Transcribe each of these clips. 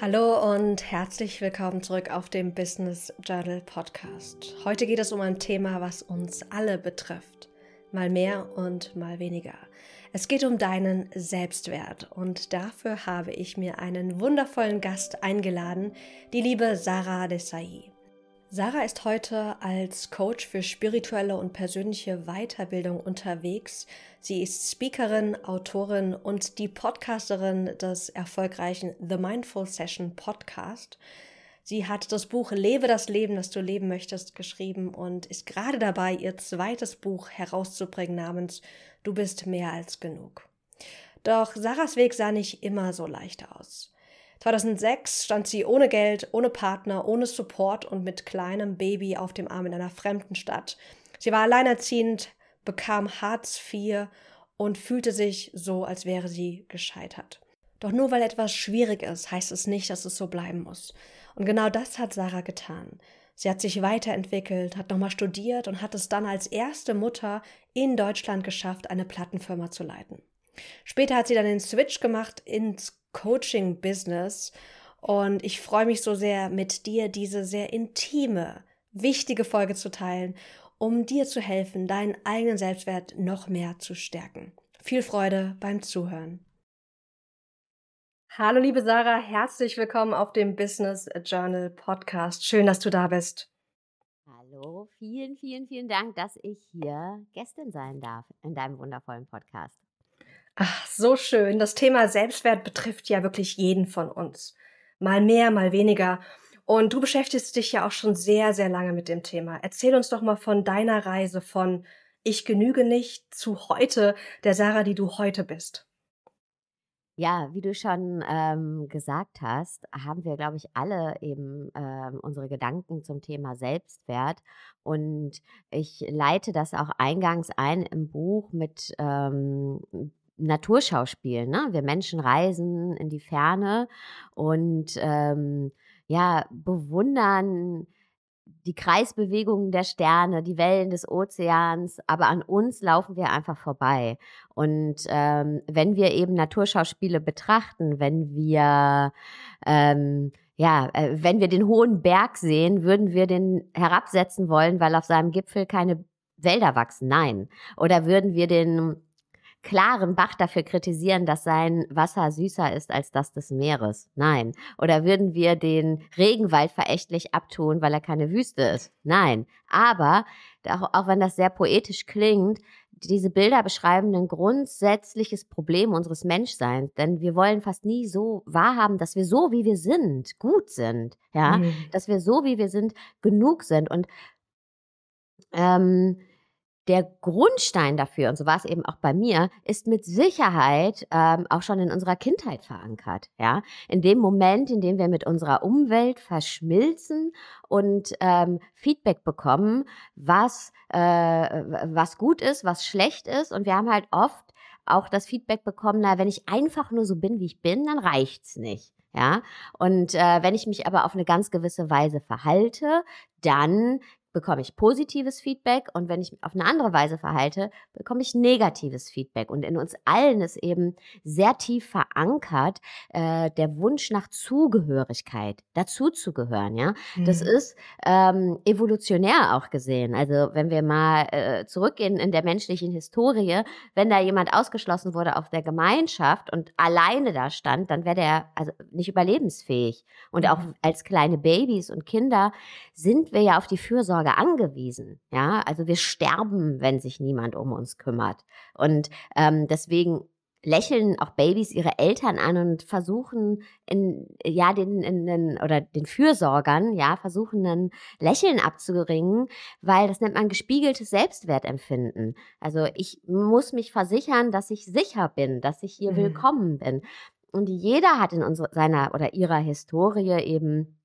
Hallo und herzlich willkommen zurück auf dem Business Journal Podcast. Heute geht es um ein Thema, was uns alle betrifft. Mal mehr und mal weniger. Es geht um deinen Selbstwert und dafür habe ich mir einen wundervollen Gast eingeladen, die liebe Sarah Desai. Sarah ist heute als Coach für spirituelle und persönliche Weiterbildung unterwegs. Sie ist Speakerin, Autorin und die Podcasterin des erfolgreichen The Mindful Session Podcast. Sie hat das Buch Lebe das Leben, das du leben möchtest geschrieben und ist gerade dabei, ihr zweites Buch herauszubringen namens Du bist mehr als genug. Doch Sarahs Weg sah nicht immer so leicht aus. 2006 stand sie ohne Geld, ohne Partner, ohne Support und mit kleinem Baby auf dem Arm in einer fremden Stadt. Sie war alleinerziehend, bekam Hartz IV und fühlte sich so, als wäre sie gescheitert. Doch nur weil etwas schwierig ist, heißt es nicht, dass es so bleiben muss. Und genau das hat Sarah getan. Sie hat sich weiterentwickelt, hat nochmal studiert und hat es dann als erste Mutter in Deutschland geschafft, eine Plattenfirma zu leiten. Später hat sie dann den Switch gemacht ins Coaching-Business. Und ich freue mich so sehr, mit dir diese sehr intime, wichtige Folge zu teilen, um dir zu helfen, deinen eigenen Selbstwert noch mehr zu stärken. Viel Freude beim Zuhören. Hallo liebe Sarah, herzlich willkommen auf dem Business Journal Podcast. Schön, dass du da bist. Hallo, vielen, vielen, vielen Dank, dass ich hier Gästin sein darf in deinem wundervollen Podcast. Ach, so schön. Das Thema Selbstwert betrifft ja wirklich jeden von uns. Mal mehr, mal weniger. Und du beschäftigst dich ja auch schon sehr, sehr lange mit dem Thema. Erzähl uns doch mal von deiner Reise von Ich genüge nicht zu heute, der Sarah, die du heute bist. Ja, wie du schon ähm, gesagt hast, haben wir, glaube ich, alle eben ähm, unsere Gedanken zum Thema Selbstwert. Und ich leite das auch eingangs ein im Buch mit ähm, Naturschauspiel. Ne? Wir Menschen reisen in die Ferne und ähm, ja, bewundern die Kreisbewegungen der Sterne, die Wellen des Ozeans, aber an uns laufen wir einfach vorbei. Und ähm, wenn wir eben Naturschauspiele betrachten, wenn wir ähm, ja, äh, wenn wir den hohen Berg sehen, würden wir den herabsetzen wollen, weil auf seinem Gipfel keine Wälder wachsen. Nein. Oder würden wir den klaren Bach dafür kritisieren, dass sein Wasser süßer ist als das des Meeres? Nein. Oder würden wir den Regenwald verächtlich abtun, weil er keine Wüste ist? Nein. Aber, auch, wenn das sehr poetisch klingt, diese Bilder beschreiben ein grundsätzliches Problem unseres Menschseins, denn wir wollen fast nie so wahrhaben, dass wir so wie wir sind gut sind, ja, mhm. dass wir so wie wir sind genug sind und ähm, der Grundstein dafür, und so war es eben auch bei mir, ist mit Sicherheit ähm, auch schon in unserer Kindheit verankert. Ja, in dem Moment, in dem wir mit unserer Umwelt verschmilzen und ähm, Feedback bekommen, was äh, was gut ist, was schlecht ist, und wir haben halt oft auch das Feedback bekommen, na, wenn ich einfach nur so bin, wie ich bin, dann reicht's nicht. Ja, und äh, wenn ich mich aber auf eine ganz gewisse Weise verhalte, dann bekomme ich positives Feedback und wenn ich mich auf eine andere Weise verhalte, bekomme ich negatives Feedback. Und in uns allen ist eben sehr tief verankert äh, der Wunsch nach Zugehörigkeit, dazuzugehören. Ja, mhm. das ist ähm, evolutionär auch gesehen. Also wenn wir mal äh, zurückgehen in der menschlichen Historie, wenn da jemand ausgeschlossen wurde aus der Gemeinschaft und alleine da stand, dann wäre der also nicht überlebensfähig. Und auch mhm. als kleine Babys und Kinder sind wir ja auf die Fürsorge Fürsorge angewiesen. Ja, also wir sterben, wenn sich niemand um uns kümmert. Und ähm, deswegen lächeln auch Babys ihre Eltern an und versuchen in, ja, den, in, in, oder den Fürsorgern, ja, versuchen ein Lächeln abzuringen, weil das nennt man gespiegeltes Selbstwertempfinden. Also ich muss mich versichern, dass ich sicher bin, dass ich hier mhm. willkommen bin. Und jeder hat in unserer, seiner oder ihrer Historie eben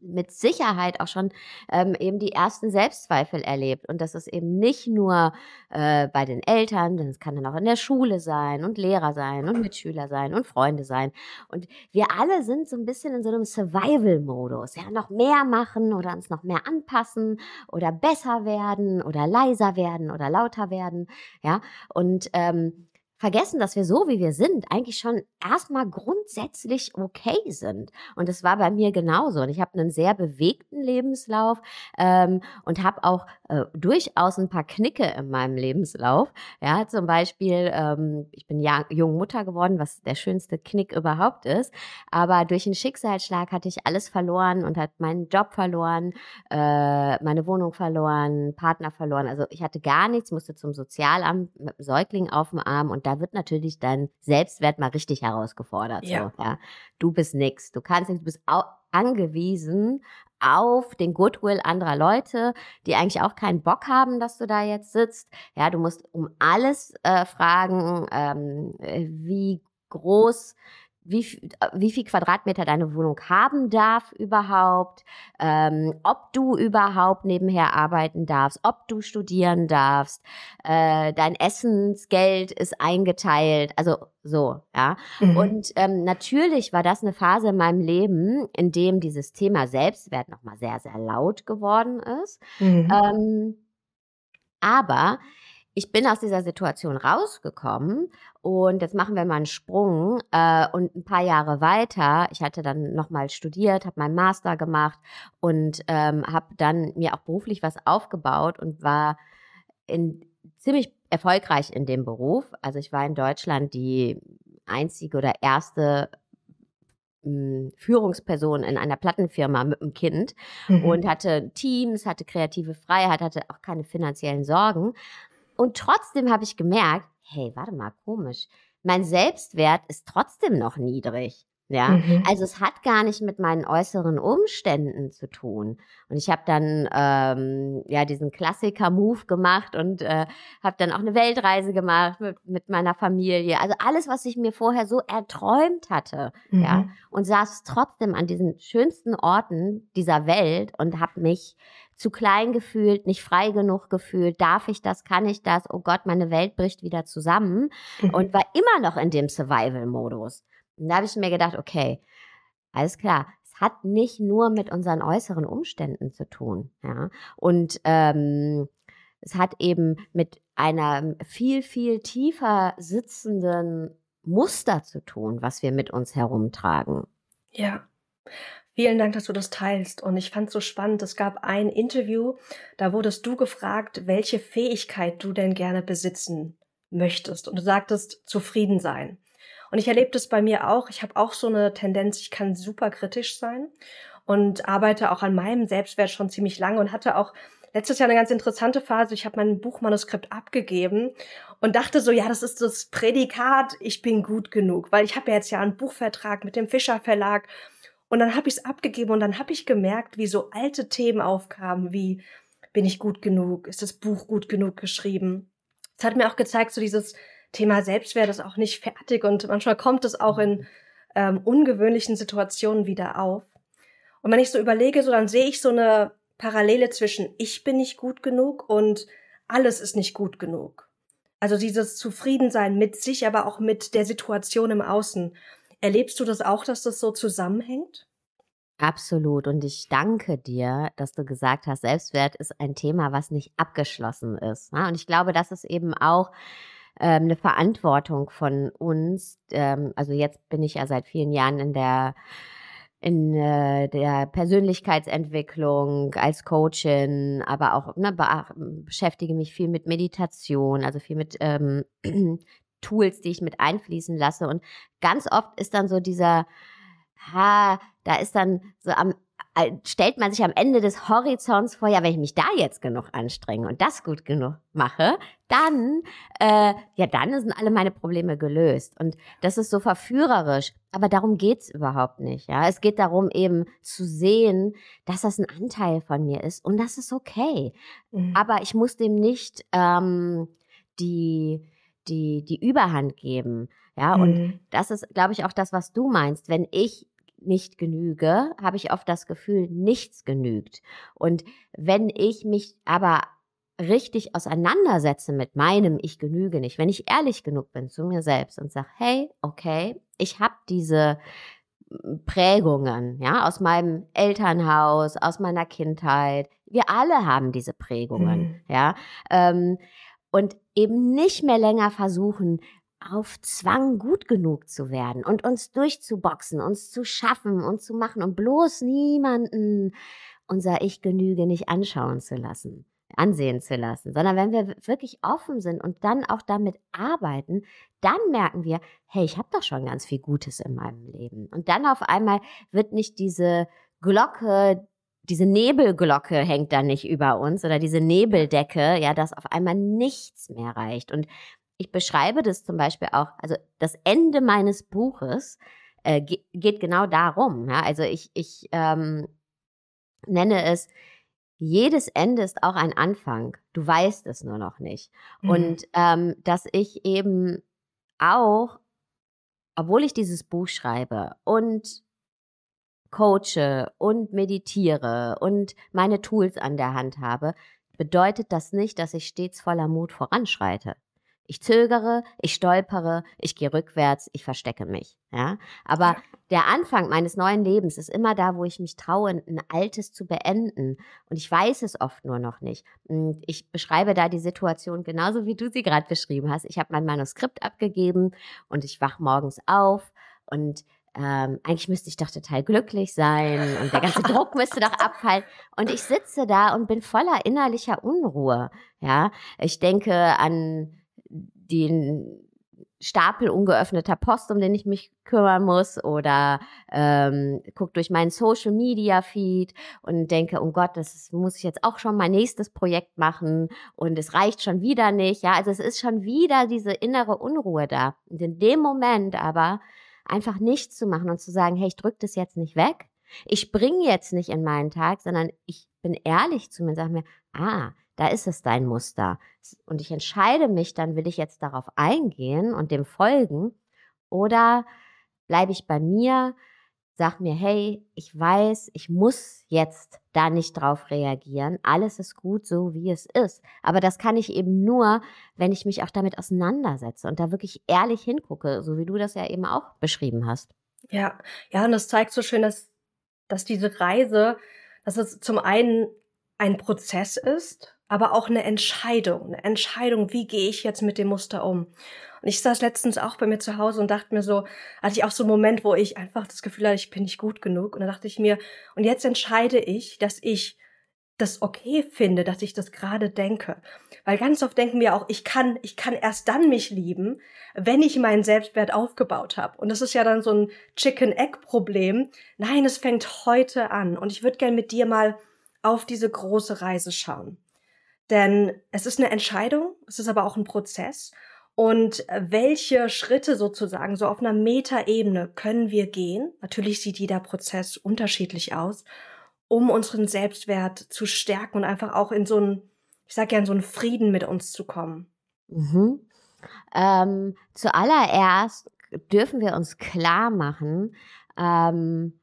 mit Sicherheit auch schon ähm, eben die ersten Selbstzweifel erlebt. Und das ist eben nicht nur äh, bei den Eltern, denn es kann dann auch in der Schule sein und Lehrer sein und Mitschüler sein und Freunde sein. Und wir alle sind so ein bisschen in so einem Survival-Modus. Ja, noch mehr machen oder uns noch mehr anpassen oder besser werden oder leiser werden oder lauter werden. Ja, und ähm, vergessen, dass wir so, wie wir sind, eigentlich schon erstmal grundsätzlich okay sind. Und das war bei mir genauso. Und ich habe einen sehr bewegten Lebenslauf ähm, und habe auch äh, durchaus ein paar Knicke in meinem Lebenslauf. Ja, zum Beispiel, ähm, ich bin ja, jung Mutter geworden, was der schönste Knick überhaupt ist. Aber durch einen Schicksalsschlag hatte ich alles verloren und hat meinen Job verloren, äh, meine Wohnung verloren, Partner verloren. Also ich hatte gar nichts, musste zum Sozialamt mit einem Säugling auf dem Arm und da wird natürlich dein Selbstwert mal richtig herausgefordert. Ja. So, ja. Du bist nix. Du kannst nicht, du bist angewiesen auf den Goodwill anderer Leute, die eigentlich auch keinen Bock haben, dass du da jetzt sitzt. Ja, du musst um alles äh, fragen, ähm, wie groß wie, äh, wie viel Quadratmeter deine Wohnung haben darf überhaupt, ähm, ob du überhaupt nebenher arbeiten darfst, ob du studieren darfst, äh, dein Essensgeld ist eingeteilt, also so, ja. Mhm. Und ähm, natürlich war das eine Phase in meinem Leben, in dem dieses Thema Selbstwert nochmal sehr, sehr laut geworden ist. Mhm. Ähm, aber ich bin aus dieser Situation rausgekommen und jetzt machen wir mal einen Sprung äh, und ein paar Jahre weiter. Ich hatte dann nochmal studiert, habe meinen Master gemacht und ähm, habe dann mir auch beruflich was aufgebaut und war in, ziemlich erfolgreich in dem Beruf. Also ich war in Deutschland die einzige oder erste hm, Führungsperson in einer Plattenfirma mit einem Kind mhm. und hatte Teams, hatte kreative Freiheit, hatte auch keine finanziellen Sorgen. Und trotzdem habe ich gemerkt, hey, warte mal, komisch. Mein Selbstwert ist trotzdem noch niedrig. Ja, mhm. also es hat gar nicht mit meinen äußeren Umständen zu tun. Und ich habe dann ähm, ja diesen Klassiker-Move gemacht und äh, habe dann auch eine Weltreise gemacht mit, mit meiner Familie. Also alles, was ich mir vorher so erträumt hatte, mhm. ja, und saß trotzdem an diesen schönsten Orten dieser Welt und habe mich zu klein gefühlt, nicht frei genug gefühlt, darf ich das, kann ich das, oh Gott, meine Welt bricht wieder zusammen mhm. und war immer noch in dem Survival-Modus. Und da habe ich mir gedacht, okay, alles klar, es hat nicht nur mit unseren äußeren Umständen zu tun, ja, und ähm, es hat eben mit einer viel, viel tiefer sitzenden Muster zu tun, was wir mit uns herumtragen. Ja. Vielen Dank, dass du das teilst. Und ich fand es so spannend. Es gab ein Interview, da wurdest du gefragt, welche Fähigkeit du denn gerne besitzen möchtest. Und du sagtest, zufrieden sein. Und ich erlebe das bei mir auch. Ich habe auch so eine Tendenz, ich kann super kritisch sein und arbeite auch an meinem Selbstwert schon ziemlich lange und hatte auch letztes Jahr eine ganz interessante Phase. Ich habe mein Buchmanuskript abgegeben und dachte so, ja, das ist das Prädikat, ich bin gut genug, weil ich habe ja jetzt ja einen Buchvertrag mit dem Fischer Verlag und dann habe ich es abgegeben und dann habe ich gemerkt, wie so alte Themen aufkamen, wie bin ich gut genug, ist das Buch gut genug geschrieben. Es hat mir auch gezeigt, so dieses Thema Selbstwert ist auch nicht fertig und manchmal kommt es auch in ähm, ungewöhnlichen Situationen wieder auf. Und wenn ich so überlege, so dann sehe ich so eine Parallele zwischen ich bin nicht gut genug und alles ist nicht gut genug. Also dieses Zufriedensein mit sich, aber auch mit der Situation im Außen. Erlebst du das auch, dass das so zusammenhängt? Absolut. Und ich danke dir, dass du gesagt hast, Selbstwert ist ein Thema, was nicht abgeschlossen ist. Ne? Und ich glaube, das ist eben auch ähm, eine Verantwortung von uns. Ähm, also jetzt bin ich ja seit vielen Jahren in der in äh, der Persönlichkeitsentwicklung als Coachin, aber auch ne, beschäftige mich viel mit Meditation, also viel mit ähm, Tools, die ich mit einfließen lasse. Und ganz oft ist dann so dieser, ha, da ist dann so am, stellt man sich am Ende des Horizonts vor, ja, wenn ich mich da jetzt genug anstrenge und das gut genug mache, dann, äh, ja, dann sind alle meine Probleme gelöst. Und das ist so verführerisch. Aber darum geht's überhaupt nicht. Ja, es geht darum, eben zu sehen, dass das ein Anteil von mir ist und das ist okay. Mhm. Aber ich muss dem nicht ähm, die die, die Überhand geben. Ja, mhm. und das ist, glaube ich, auch das, was du meinst. Wenn ich nicht genüge, habe ich oft das Gefühl, nichts genügt. Und wenn ich mich aber richtig auseinandersetze mit meinem Ich genüge nicht, wenn ich ehrlich genug bin zu mir selbst und sage, hey, okay, ich habe diese Prägungen, ja, aus meinem Elternhaus, aus meiner Kindheit. Wir alle haben diese Prägungen, mhm. ja. Ähm, und eben nicht mehr länger versuchen, auf Zwang gut genug zu werden und uns durchzuboxen, uns zu schaffen und zu machen und bloß niemanden unser Ich genüge nicht anschauen zu lassen, ansehen zu lassen, sondern wenn wir wirklich offen sind und dann auch damit arbeiten, dann merken wir, hey, ich habe doch schon ganz viel Gutes in meinem Leben. Und dann auf einmal wird nicht diese Glocke, diese Nebelglocke hängt dann nicht über uns oder diese Nebeldecke, ja, dass auf einmal nichts mehr reicht. Und ich beschreibe das zum Beispiel auch, also das Ende meines Buches äh, geht genau darum. Ja? Also ich, ich ähm, nenne es, jedes Ende ist auch ein Anfang. Du weißt es nur noch nicht. Mhm. Und ähm, dass ich eben auch, obwohl ich dieses Buch schreibe und coache und meditiere und meine Tools an der Hand habe, bedeutet das nicht, dass ich stets voller Mut voranschreite. Ich zögere, ich stolpere, ich gehe rückwärts, ich verstecke mich. Ja? Aber der Anfang meines neuen Lebens ist immer da, wo ich mich traue, ein altes zu beenden. Und ich weiß es oft nur noch nicht. Und ich beschreibe da die Situation genauso, wie du sie gerade beschrieben hast. Ich habe mein Manuskript abgegeben und ich wach morgens auf und ähm, eigentlich müsste ich doch total glücklich sein und der ganze Druck müsste doch abfallen. Und ich sitze da und bin voller innerlicher Unruhe. Ja, ich denke an den Stapel ungeöffneter Post, um den ich mich kümmern muss, oder ähm, gucke durch meinen Social Media Feed und denke, oh Gott, das muss ich jetzt auch schon mein nächstes Projekt machen und es reicht schon wieder nicht. Ja, also es ist schon wieder diese innere Unruhe da. Und in dem Moment aber einfach nichts zu machen und zu sagen, hey, ich drücke das jetzt nicht weg. Ich springe jetzt nicht in meinen Tag, sondern ich bin ehrlich zu mir und sage mir, ah, da ist es dein Muster. Und ich entscheide mich dann, will ich jetzt darauf eingehen und dem folgen oder bleibe ich bei mir, sag mir, hey, ich weiß, ich muss jetzt da nicht drauf reagieren. Alles ist gut so, wie es ist. Aber das kann ich eben nur, wenn ich mich auch damit auseinandersetze und da wirklich ehrlich hingucke, so wie du das ja eben auch beschrieben hast. Ja, ja, und das zeigt so schön, dass, dass diese Reise, dass es zum einen ein Prozess ist, aber auch eine Entscheidung, eine Entscheidung, wie gehe ich jetzt mit dem Muster um. Und ich saß letztens auch bei mir zu Hause und dachte mir so, hatte ich auch so einen Moment, wo ich einfach das Gefühl hatte, ich bin nicht gut genug. Und dann dachte ich mir, und jetzt entscheide ich, dass ich das okay finde, dass ich das gerade denke. Weil ganz oft denken wir auch, ich kann, ich kann erst dann mich lieben, wenn ich meinen Selbstwert aufgebaut habe. Und das ist ja dann so ein Chicken-Egg-Problem. Nein, es fängt heute an. Und ich würde gerne mit dir mal auf diese große Reise schauen. Denn es ist eine Entscheidung, es ist aber auch ein Prozess. Und welche Schritte sozusagen so auf einer Metaebene können wir gehen? Natürlich sieht jeder Prozess unterschiedlich aus, um unseren Selbstwert zu stärken und einfach auch in so einen, ich sag gerne, so einen Frieden mit uns zu kommen. Mhm. Ähm, zuallererst dürfen wir uns klar machen, ähm,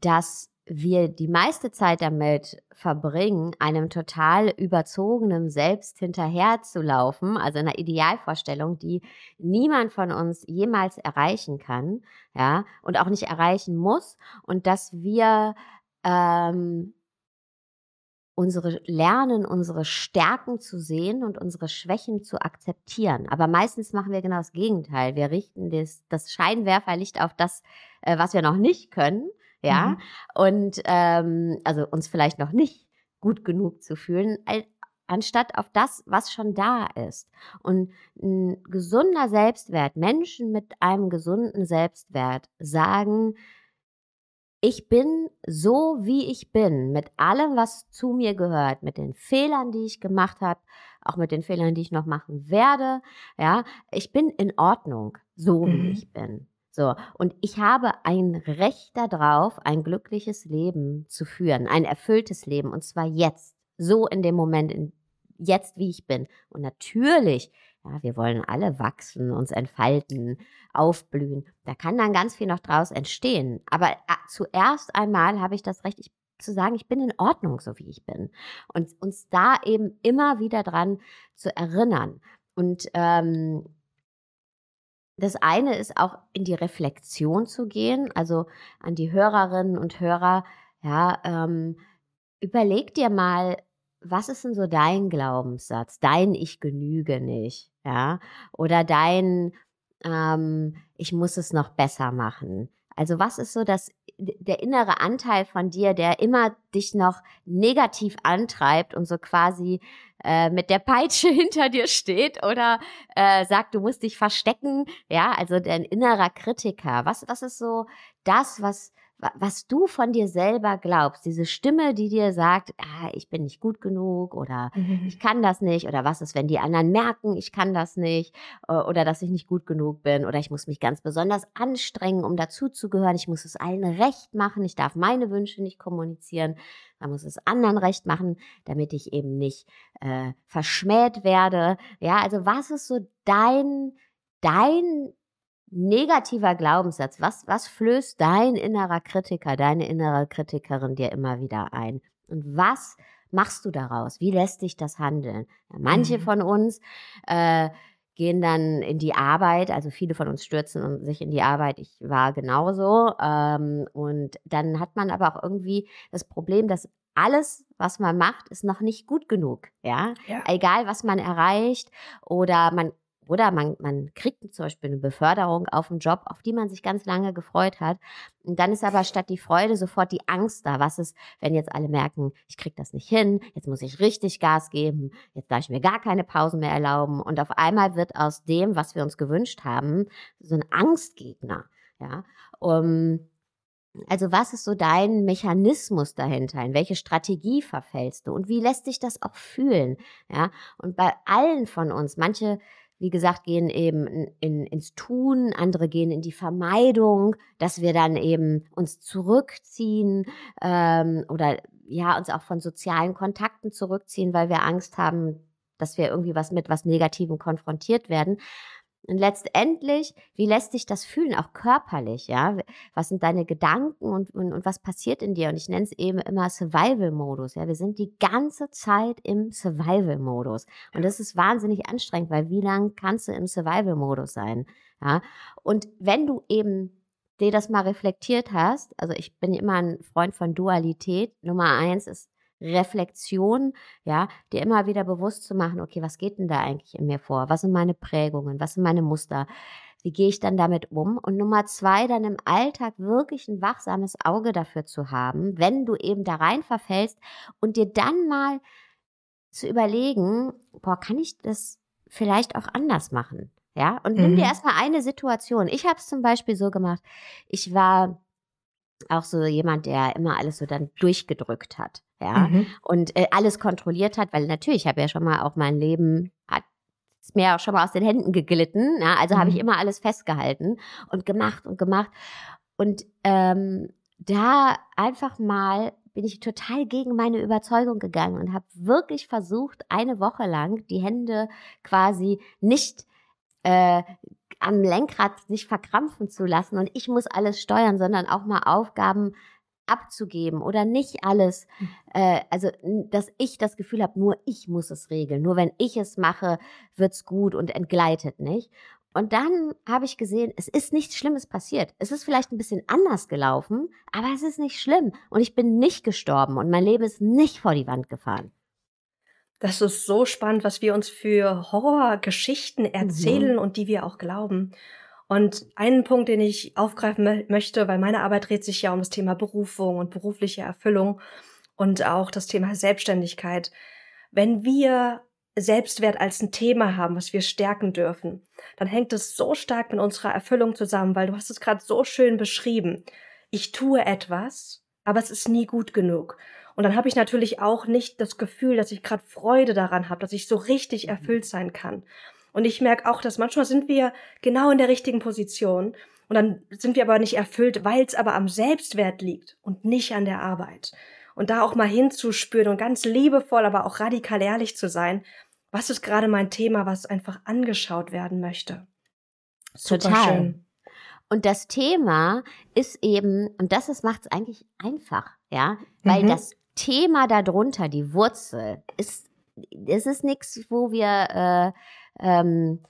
dass wir die meiste Zeit damit verbringen, einem total überzogenen Selbst hinterherzulaufen, also einer Idealvorstellung, die niemand von uns jemals erreichen kann, ja, und auch nicht erreichen muss, und dass wir ähm, unsere lernen, unsere Stärken zu sehen und unsere Schwächen zu akzeptieren. Aber meistens machen wir genau das Gegenteil. Wir richten das, das Scheinwerferlicht auf das, äh, was wir noch nicht können ja, mhm. und ähm, also uns vielleicht noch nicht gut genug zu fühlen, anstatt auf das, was schon da ist. Und ein gesunder Selbstwert, Menschen mit einem gesunden Selbstwert sagen, ich bin so, wie ich bin, mit allem, was zu mir gehört, mit den Fehlern, die ich gemacht habe, auch mit den Fehlern, die ich noch machen werde. Ja, ich bin in Ordnung, so wie mhm. ich bin. So, und ich habe ein Recht darauf, ein glückliches Leben zu führen, ein erfülltes Leben, und zwar jetzt, so in dem Moment, in, jetzt wie ich bin. Und natürlich, ja, wir wollen alle wachsen, uns entfalten, aufblühen. Da kann dann ganz viel noch draus entstehen. Aber äh, zuerst einmal habe ich das Recht, ich, zu sagen, ich bin in Ordnung, so wie ich bin. Und uns da eben immer wieder dran zu erinnern. Und ähm, das eine ist auch in die Reflexion zu gehen, also an die Hörerinnen und Hörer, ja, ähm, überleg dir mal, was ist denn so dein Glaubenssatz? Dein Ich genüge nicht, ja? Oder dein ähm, Ich muss es noch besser machen. Also was ist so das, der innere Anteil von dir, der immer dich noch negativ antreibt und so quasi äh, mit der Peitsche hinter dir steht oder äh, sagt, du musst dich verstecken. Ja, also dein innerer Kritiker. Was, was ist so das, was was du von dir selber glaubst, diese Stimme, die dir sagt, ah, ich bin nicht gut genug oder mhm. ich kann das nicht oder was ist, wenn die anderen merken, ich kann das nicht äh, oder dass ich nicht gut genug bin oder ich muss mich ganz besonders anstrengen, um dazuzugehören, ich muss es allen recht machen, ich darf meine Wünsche nicht kommunizieren, man muss es anderen recht machen, damit ich eben nicht äh, verschmäht werde. Ja, also was ist so dein, dein negativer Glaubenssatz, was, was flößt dein innerer Kritiker, deine innere Kritikerin dir immer wieder ein? Und was machst du daraus? Wie lässt dich das handeln? Ja, manche mhm. von uns äh, gehen dann in die Arbeit, also viele von uns stürzen sich in die Arbeit, ich war genauso. Ähm, und dann hat man aber auch irgendwie das Problem, dass alles, was man macht, ist noch nicht gut genug. Ja? ja? Egal, was man erreicht oder man oder man, man kriegt zum Beispiel eine Beförderung auf einen Job, auf die man sich ganz lange gefreut hat. Und dann ist aber statt die Freude sofort die Angst da. Was ist, wenn jetzt alle merken, ich kriege das nicht hin, jetzt muss ich richtig Gas geben, jetzt darf ich mir gar keine Pausen mehr erlauben. Und auf einmal wird aus dem, was wir uns gewünscht haben, so ein Angstgegner. Ja. Um, also was ist so dein Mechanismus dahinter? In welche Strategie verfällst du? Und wie lässt dich das auch fühlen? Ja. Und bei allen von uns, manche wie gesagt, gehen eben in, ins Tun, andere gehen in die Vermeidung, dass wir dann eben uns zurückziehen ähm, oder ja, uns auch von sozialen Kontakten zurückziehen, weil wir Angst haben, dass wir irgendwie was mit was Negativem konfrontiert werden. Und letztendlich, wie lässt sich das fühlen, auch körperlich, ja? Was sind deine Gedanken und, und, und was passiert in dir? Und ich nenne es eben immer Survival-Modus, ja? Wir sind die ganze Zeit im Survival-Modus. Und das ist wahnsinnig anstrengend, weil wie lange kannst du im Survival-Modus sein, ja? Und wenn du eben dir das mal reflektiert hast, also ich bin immer ein Freund von Dualität. Nummer eins ist Reflexion, ja, dir immer wieder bewusst zu machen, okay, was geht denn da eigentlich in mir vor? Was sind meine Prägungen? Was sind meine Muster? Wie gehe ich dann damit um? Und Nummer zwei, dann im Alltag wirklich ein wachsames Auge dafür zu haben, wenn du eben da rein verfällst und dir dann mal zu überlegen, boah, kann ich das vielleicht auch anders machen? Ja, und nimm mhm. dir erstmal eine Situation. Ich habe es zum Beispiel so gemacht. Ich war auch so jemand, der immer alles so dann durchgedrückt hat ja, mhm. und äh, alles kontrolliert hat, weil natürlich, ich habe ja schon mal auch mein Leben hat ist mir auch schon mal aus den Händen geglitten, ja, also mhm. habe ich mhm. immer alles festgehalten und gemacht und gemacht und ähm, da einfach mal bin ich total gegen meine Überzeugung gegangen und habe wirklich versucht, eine Woche lang die Hände quasi nicht äh, am Lenkrad sich verkrampfen zu lassen und ich muss alles steuern, sondern auch mal Aufgaben abzugeben oder nicht alles, hm. äh, also dass ich das Gefühl habe, nur ich muss es regeln, nur wenn ich es mache, wird's gut und entgleitet nicht. Und dann habe ich gesehen, es ist nichts Schlimmes passiert. Es ist vielleicht ein bisschen anders gelaufen, aber es ist nicht schlimm. Und ich bin nicht gestorben und mein Leben ist nicht vor die Wand gefahren. Das ist so spannend, was wir uns für Horrorgeschichten erzählen mhm. und die wir auch glauben. Und einen Punkt, den ich aufgreifen möchte, weil meine Arbeit dreht sich ja um das Thema Berufung und berufliche Erfüllung und auch das Thema Selbstständigkeit. Wenn wir Selbstwert als ein Thema haben, was wir stärken dürfen, dann hängt es so stark mit unserer Erfüllung zusammen, weil du hast es gerade so schön beschrieben. Ich tue etwas, aber es ist nie gut genug. Und dann habe ich natürlich auch nicht das Gefühl, dass ich gerade Freude daran habe, dass ich so richtig erfüllt sein kann. Und ich merke auch, dass manchmal sind wir genau in der richtigen Position und dann sind wir aber nicht erfüllt, weil es aber am Selbstwert liegt und nicht an der Arbeit. Und da auch mal hinzuspüren und ganz liebevoll, aber auch radikal ehrlich zu sein, was ist gerade mein Thema, was einfach angeschaut werden möchte. Super Total. Schön. Und das Thema ist eben, und das macht es eigentlich einfach, ja, weil mhm. das Thema darunter, die Wurzel, ist, es ist nichts, wo wir äh, ähm,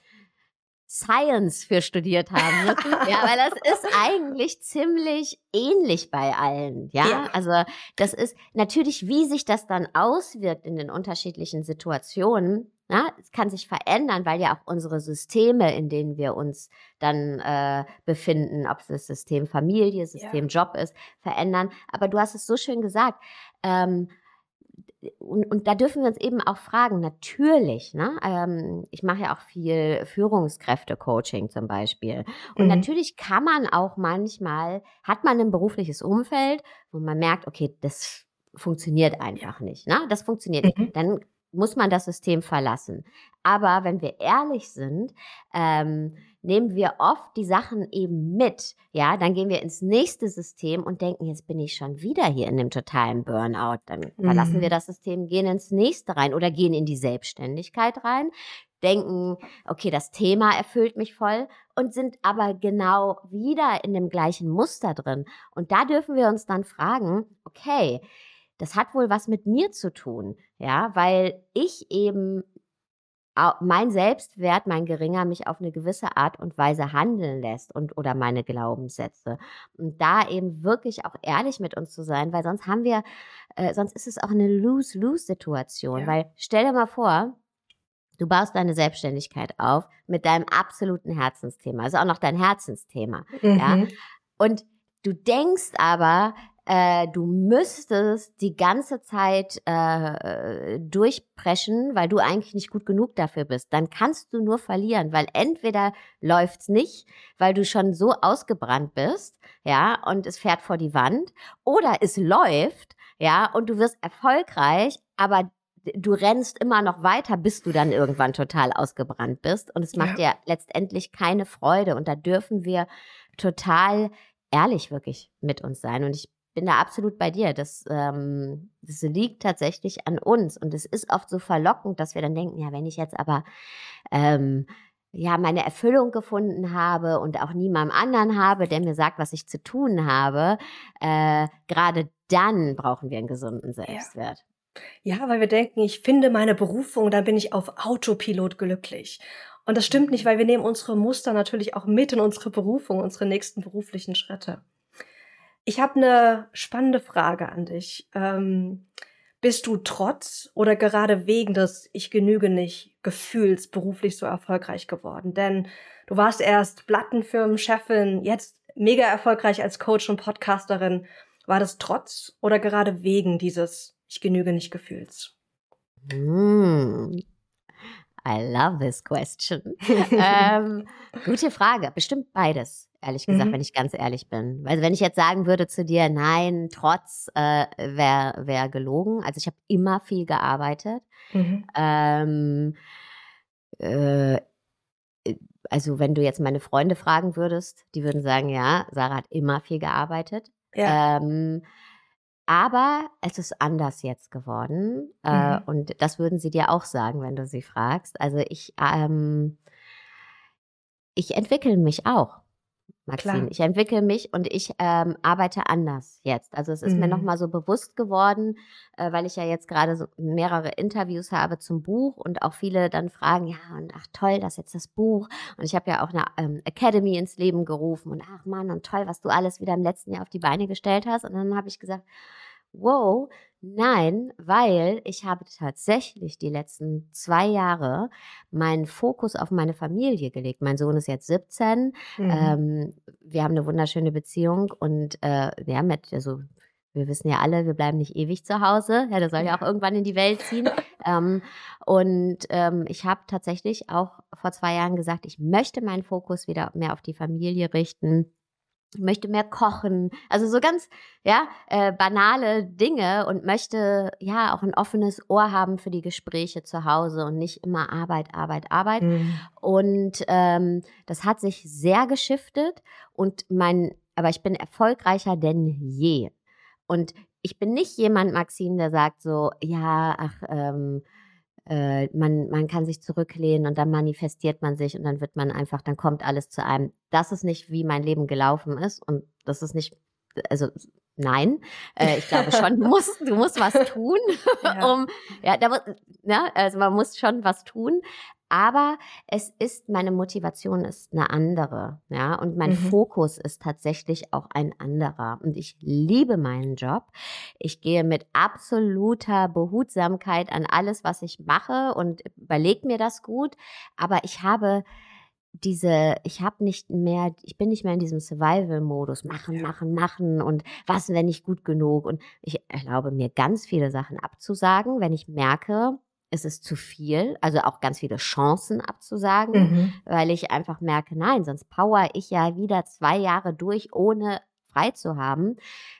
Science für studiert haben. ja, weil das ist eigentlich ziemlich ähnlich bei allen. Ja? ja, also das ist natürlich, wie sich das dann auswirkt in den unterschiedlichen Situationen. Na, es kann sich verändern, weil ja auch unsere Systeme, in denen wir uns dann äh, befinden, ob es das System Familie, System ja. Job ist, verändern. Aber du hast es so schön gesagt. Ähm, und, und da dürfen wir uns eben auch fragen, natürlich, ne? Ähm, ich mache ja auch viel Führungskräfte-Coaching zum Beispiel. Und mhm. natürlich kann man auch manchmal, hat man ein berufliches Umfeld, wo man merkt, okay, das funktioniert einfach nicht. Ne? Das funktioniert mhm. nicht. Dann muss man das System verlassen. Aber wenn wir ehrlich sind, ähm, nehmen wir oft die Sachen eben mit. Ja, dann gehen wir ins nächste System und denken, jetzt bin ich schon wieder hier in dem totalen Burnout. Dann mhm. verlassen wir mhm. das System, gehen ins nächste rein oder gehen in die Selbstständigkeit rein, denken, okay, das Thema erfüllt mich voll und sind aber genau wieder in dem gleichen Muster drin. Und da dürfen wir uns dann fragen, okay, das hat wohl was mit mir zu tun, ja, weil ich eben mein Selbstwert, mein geringer, mich auf eine gewisse Art und Weise handeln lässt und oder meine Glaubenssätze. Und da eben wirklich auch ehrlich mit uns zu sein, weil sonst haben wir, äh, sonst ist es auch eine Lose-Lose-Situation. Ja. Weil stell dir mal vor, du baust deine Selbstständigkeit auf mit deinem absoluten Herzensthema, also auch noch dein Herzensthema. Mhm. Ja? Und du denkst aber, äh, du müsstest die ganze Zeit äh, durchpreschen, weil du eigentlich nicht gut genug dafür bist. Dann kannst du nur verlieren, weil entweder läuft's nicht, weil du schon so ausgebrannt bist, ja, und es fährt vor die Wand, oder es läuft, ja, und du wirst erfolgreich, aber du rennst immer noch weiter, bis du dann irgendwann total ausgebrannt bist. Und es macht ja. dir letztendlich keine Freude. Und da dürfen wir total ehrlich wirklich mit uns sein. Und ich bin da absolut bei dir. Das, ähm, das liegt tatsächlich an uns. Und es ist oft so verlockend, dass wir dann denken, ja, wenn ich jetzt aber ähm, ja meine Erfüllung gefunden habe und auch niemandem anderen habe, der mir sagt, was ich zu tun habe, äh, gerade dann brauchen wir einen gesunden Selbstwert. Ja. ja, weil wir denken, ich finde meine Berufung, dann bin ich auf Autopilot glücklich. Und das stimmt nicht, weil wir nehmen unsere Muster natürlich auch mit in unsere Berufung, unsere nächsten beruflichen Schritte. Ich habe eine spannende Frage an dich. Ähm, bist du trotz oder gerade wegen des Ich genüge nicht Gefühls beruflich so erfolgreich geworden? Denn du warst erst Plattenfirmenchefin, jetzt mega erfolgreich als Coach und Podcasterin. War das trotz oder gerade wegen dieses Ich genüge nicht Gefühls? Mm, I love this question. ähm, gute Frage. Bestimmt beides ehrlich gesagt, mhm. wenn ich ganz ehrlich bin. Also wenn ich jetzt sagen würde zu dir, nein, trotz äh, wäre wär gelogen. Also ich habe immer viel gearbeitet. Mhm. Ähm, äh, also wenn du jetzt meine Freunde fragen würdest, die würden sagen, ja, Sarah hat immer viel gearbeitet. Ja. Ähm, aber es ist anders jetzt geworden. Äh, mhm. und das würden sie dir auch sagen, wenn du sie fragst. Also ich, ähm, ich entwickle mich auch. Maxine. Klar. Ich entwickle mich und ich ähm, arbeite anders jetzt. Also es ist mhm. mir nochmal so bewusst geworden, äh, weil ich ja jetzt gerade so mehrere Interviews habe zum Buch und auch viele dann fragen, ja, und ach toll, das ist jetzt das Buch. Und ich habe ja auch eine ähm, Academy ins Leben gerufen und ach Mann, und toll, was du alles wieder im letzten Jahr auf die Beine gestellt hast. Und dann habe ich gesagt, wow, Nein, weil ich habe tatsächlich die letzten zwei Jahre meinen Fokus auf meine Familie gelegt. Mein Sohn ist jetzt 17. Mhm. Ähm, wir haben eine wunderschöne Beziehung und äh, ja, mit, also wir wissen ja alle, wir bleiben nicht ewig zu Hause. Ja, der soll ja auch irgendwann in die Welt ziehen. ähm, und ähm, ich habe tatsächlich auch vor zwei Jahren gesagt, ich möchte meinen Fokus wieder mehr auf die Familie richten möchte mehr kochen, also so ganz ja äh, banale Dinge und möchte ja auch ein offenes Ohr haben für die Gespräche zu Hause und nicht immer Arbeit, Arbeit, Arbeit. Mhm. Und ähm, das hat sich sehr geschiftet und mein, aber ich bin erfolgreicher denn je. Und ich bin nicht jemand, Maxine, der sagt so, ja, ach, ähm, äh, man, man kann sich zurücklehnen und dann manifestiert man sich und dann wird man einfach, dann kommt alles zu einem. Das ist nicht, wie mein Leben gelaufen ist und das ist nicht, also Nein, äh, ich glaube schon, du musst, du musst was tun, ja. um, ja, da, ja, also man muss schon was tun. Aber es ist, meine Motivation ist eine andere, ja, und mein mhm. Fokus ist tatsächlich auch ein anderer. Und ich liebe meinen Job. Ich gehe mit absoluter Behutsamkeit an alles, was ich mache und überlege mir das gut. Aber ich habe diese, ich habe nicht mehr, ich bin nicht mehr in diesem Survival-Modus, machen, ja. machen, machen und was, wenn nicht gut genug. Und ich erlaube mir ganz viele Sachen abzusagen, wenn ich merke, es ist zu viel, also auch ganz viele Chancen abzusagen, mhm. weil ich einfach merke, nein, sonst power ich ja wieder zwei Jahre durch, ohne frei zu haben.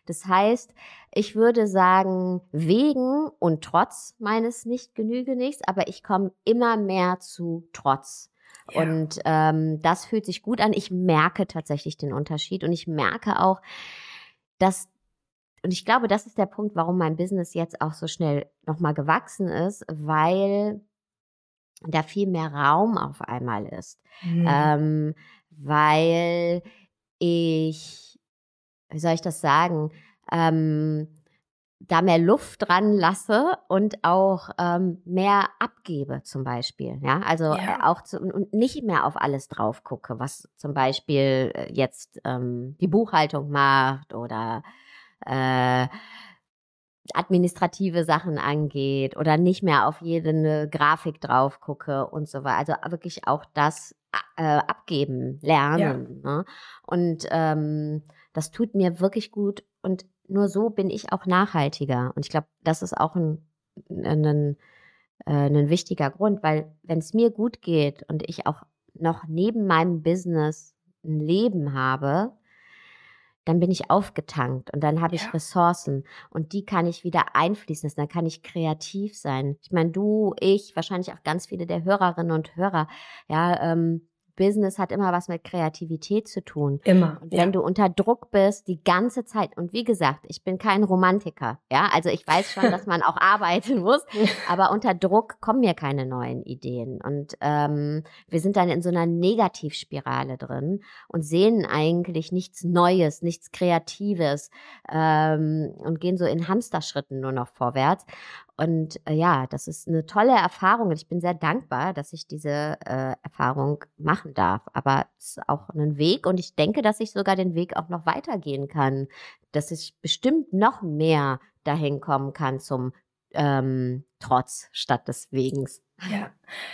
Das heißt, ich würde sagen, wegen und trotz meines nicht genüge nichts, aber ich komme immer mehr zu trotz. Ja. Und ähm, das fühlt sich gut an. Ich merke tatsächlich den Unterschied und ich merke auch, dass und ich glaube, das ist der Punkt, warum mein Business jetzt auch so schnell nochmal gewachsen ist, weil da viel mehr Raum auf einmal ist. Mhm. Ähm, weil ich, wie soll ich das sagen, ähm, da mehr Luft dran lasse und auch ähm, mehr abgebe zum Beispiel. Ja, also ja. Äh, auch zu, und nicht mehr auf alles drauf gucke, was zum Beispiel äh, jetzt ähm, die Buchhaltung macht oder äh, administrative Sachen angeht oder nicht mehr auf jede ne Grafik drauf gucke und so weiter. Also wirklich auch das äh, abgeben, lernen. Ja. Ne? Und ähm, das tut mir wirklich gut und nur so bin ich auch nachhaltiger. Und ich glaube, das ist auch ein, ein, äh, ein wichtiger Grund, weil wenn es mir gut geht und ich auch noch neben meinem Business ein Leben habe, dann bin ich aufgetankt und dann habe ich ja. Ressourcen und die kann ich wieder einfließen lassen. Dann kann ich kreativ sein. Ich meine, du, ich, wahrscheinlich auch ganz viele der Hörerinnen und Hörer, ja, ähm, Business hat immer was mit Kreativität zu tun. Immer. Und wenn ja. du unter Druck bist, die ganze Zeit, und wie gesagt, ich bin kein Romantiker, ja, also ich weiß schon, dass man auch arbeiten muss, aber unter Druck kommen mir keine neuen Ideen. Und ähm, wir sind dann in so einer Negativspirale drin und sehen eigentlich nichts Neues, nichts Kreatives ähm, und gehen so in Hamsterschritten nur noch vorwärts. Und äh, ja, das ist eine tolle Erfahrung und ich bin sehr dankbar, dass ich diese äh, Erfahrung machen darf. Aber es ist auch ein Weg und ich denke, dass ich sogar den Weg auch noch weitergehen kann, dass ich bestimmt noch mehr dahin kommen kann zum ähm, Trotz statt des Wegens. Ja,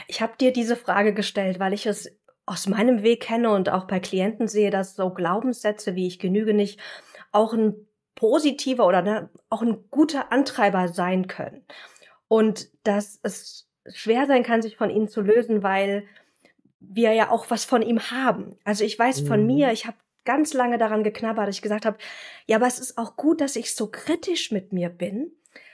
ich habe dir diese Frage gestellt, weil ich es aus meinem Weg kenne und auch bei Klienten sehe, dass so Glaubenssätze wie ich genüge nicht auch ein positiver oder ne, auch ein guter Antreiber sein können. Und dass es schwer sein kann, sich von ihnen zu lösen, weil wir ja auch was von ihm haben. Also ich weiß von mhm. mir, ich habe ganz lange daran geknabbert, dass ich gesagt habe, ja, aber es ist auch gut, dass ich so kritisch mit mir bin,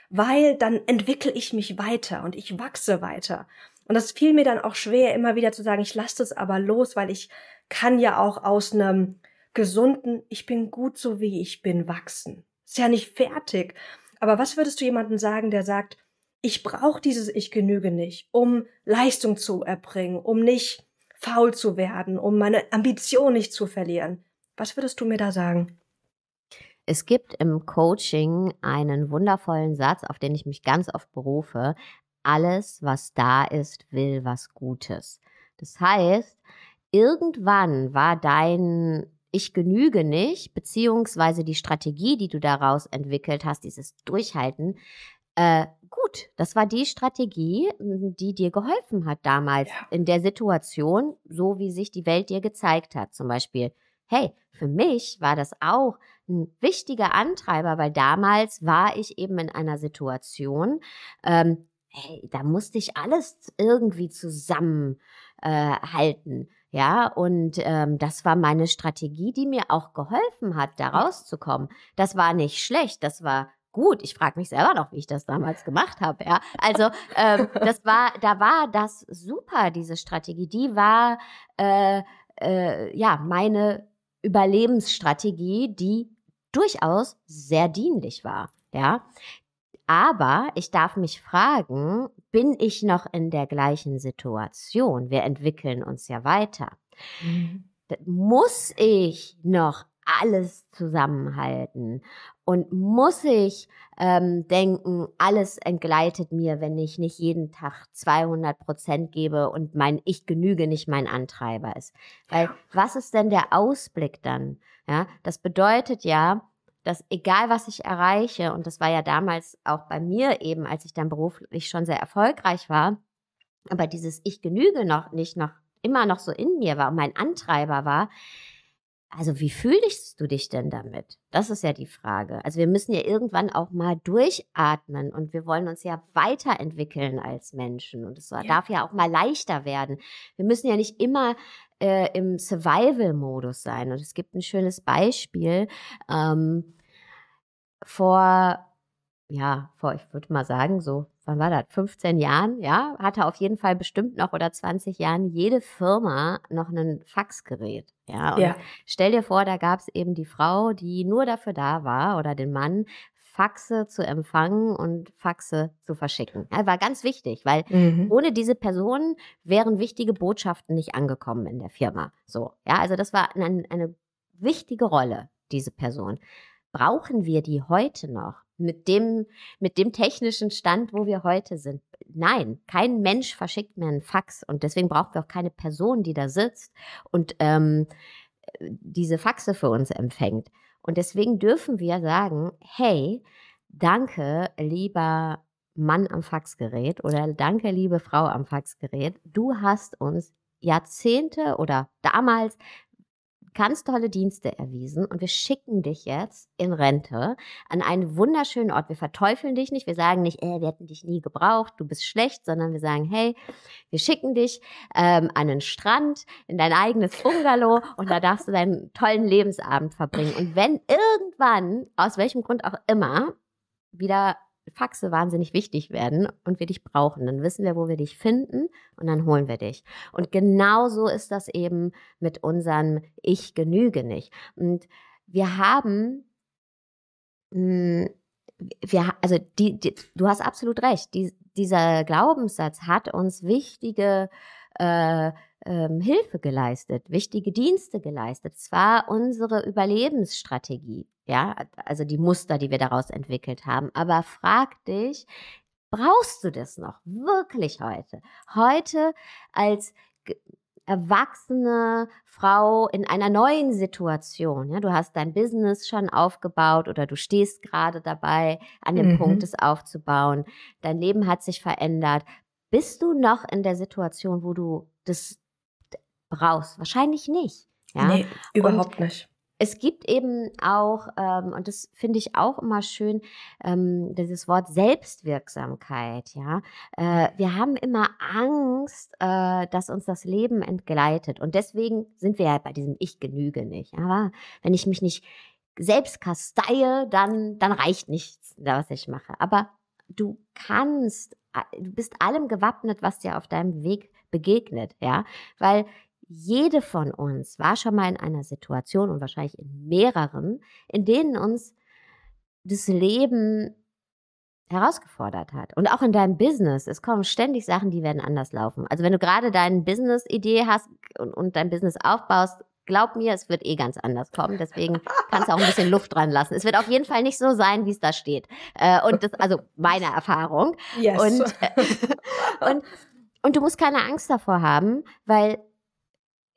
weil dann entwickle ich mich weiter und ich wachse weiter. Und das fiel mir dann auch schwer, immer wieder zu sagen, ich lasse das aber los, weil ich kann ja auch aus einem gesunden, ich bin gut so wie ich bin, wachsen. Ist ja nicht fertig. Aber was würdest du jemandem sagen, der sagt, ich brauche dieses Ich genüge nicht, um Leistung zu erbringen, um nicht faul zu werden, um meine Ambition nicht zu verlieren? Was würdest du mir da sagen? Es gibt im Coaching einen wundervollen Satz, auf den ich mich ganz oft berufe. Alles, was da ist, will was Gutes. Das heißt, irgendwann war dein ich genüge nicht, beziehungsweise die Strategie, die du daraus entwickelt hast, dieses Durchhalten, äh, gut, das war die Strategie, die dir geholfen hat damals ja. in der Situation, so wie sich die Welt dir gezeigt hat. Zum Beispiel, hey, für mich war das auch ein wichtiger Antreiber, weil damals war ich eben in einer Situation, ähm, hey, da musste ich alles irgendwie zusammenhalten. Äh, ja, und ähm, das war meine Strategie, die mir auch geholfen hat, da rauszukommen. Das war nicht schlecht, das war gut. Ich frage mich selber noch, wie ich das damals gemacht habe. Ja, also ähm, das war, da war das super, diese Strategie. Die war äh, äh, ja meine Überlebensstrategie, die durchaus sehr dienlich war. Ja, aber ich darf mich fragen, bin ich noch in der gleichen Situation? Wir entwickeln uns ja weiter. Mhm. Muss ich noch alles zusammenhalten? Und muss ich ähm, denken, alles entgleitet mir, wenn ich nicht jeden Tag 200 Prozent gebe und mein Ich genüge nicht mein Antreiber ist. Weil was ist denn der Ausblick dann? Ja, das bedeutet ja, dass egal was ich erreiche, und das war ja damals auch bei mir eben, als ich dann beruflich schon sehr erfolgreich war, aber dieses Ich genüge noch nicht noch immer noch so in mir war und mein Antreiber war, also wie fühlst du dich denn damit? Das ist ja die Frage. Also wir müssen ja irgendwann auch mal durchatmen und wir wollen uns ja weiterentwickeln als Menschen und es ja. darf ja auch mal leichter werden. Wir müssen ja nicht immer äh, im Survival-Modus sein. Und es gibt ein schönes Beispiel. Ähm, vor, ja, vor, ich würde mal sagen, so, wann war das? 15 Jahren, ja, hatte auf jeden Fall bestimmt noch oder 20 Jahren jede Firma noch ein Faxgerät. Ja, und ja. stell dir vor, da gab es eben die Frau, die nur dafür da war oder den Mann, Faxe zu empfangen und Faxe zu verschicken. Ja, war ganz wichtig, weil mhm. ohne diese Person wären wichtige Botschaften nicht angekommen in der Firma. So, ja, also das war eine, eine wichtige Rolle, diese Person. Brauchen wir die heute noch? Mit dem, mit dem technischen Stand, wo wir heute sind. Nein, kein Mensch verschickt mir einen Fax und deswegen brauchen wir auch keine Person, die da sitzt und ähm, diese Faxe für uns empfängt. Und deswegen dürfen wir sagen, hey, danke, lieber Mann am Faxgerät oder danke, liebe Frau am Faxgerät, du hast uns Jahrzehnte oder damals ganz tolle Dienste erwiesen und wir schicken dich jetzt in Rente an einen wunderschönen Ort. Wir verteufeln dich nicht, wir sagen nicht, äh, wir hätten dich nie gebraucht, du bist schlecht, sondern wir sagen, hey, wir schicken dich ähm, an einen Strand, in dein eigenes Bungalow und da darfst du deinen tollen Lebensabend verbringen. Und wenn irgendwann, aus welchem Grund auch immer, wieder Faxe wahnsinnig wichtig werden und wir dich brauchen. Dann wissen wir, wo wir dich finden und dann holen wir dich. Und genauso ist das eben mit unserem Ich genüge nicht. Und wir haben, hm, wir, also die, die, du hast absolut recht, die, dieser Glaubenssatz hat uns wichtige äh, ähm, Hilfe geleistet, wichtige Dienste geleistet. Es war unsere Überlebensstrategie, ja, also die Muster, die wir daraus entwickelt haben. Aber frag dich, brauchst du das noch wirklich heute? Heute als erwachsene Frau in einer neuen Situation. Ja, du hast dein Business schon aufgebaut oder du stehst gerade dabei, an dem mhm. Punkt, es aufzubauen. Dein Leben hat sich verändert. Bist du noch in der Situation, wo du das brauchst? Wahrscheinlich nicht. Ja? Nee, überhaupt und nicht. Es gibt eben auch, ähm, und das finde ich auch immer schön, ähm, dieses Wort Selbstwirksamkeit. Ja, äh, wir haben immer Angst, äh, dass uns das Leben entgleitet, und deswegen sind wir ja bei diesem Ich genüge nicht. Aber wenn ich mich nicht selbst kasteie, dann dann reicht nichts, was ich mache. Aber du kannst, du bist allem gewappnet, was dir auf deinem Weg begegnet, ja, weil jede von uns war schon mal in einer Situation und wahrscheinlich in mehreren, in denen uns das Leben herausgefordert hat. Und auch in deinem Business. Es kommen ständig Sachen, die werden anders laufen. Also wenn du gerade deine Business-Idee hast und, und dein Business aufbaust, glaub mir, es wird eh ganz anders kommen. Deswegen kannst du auch ein bisschen Luft dran lassen. Es wird auf jeden Fall nicht so sein, wie es da steht. Äh, und das, also meine Erfahrung. Yes. Und, äh, und, und du musst keine Angst davor haben, weil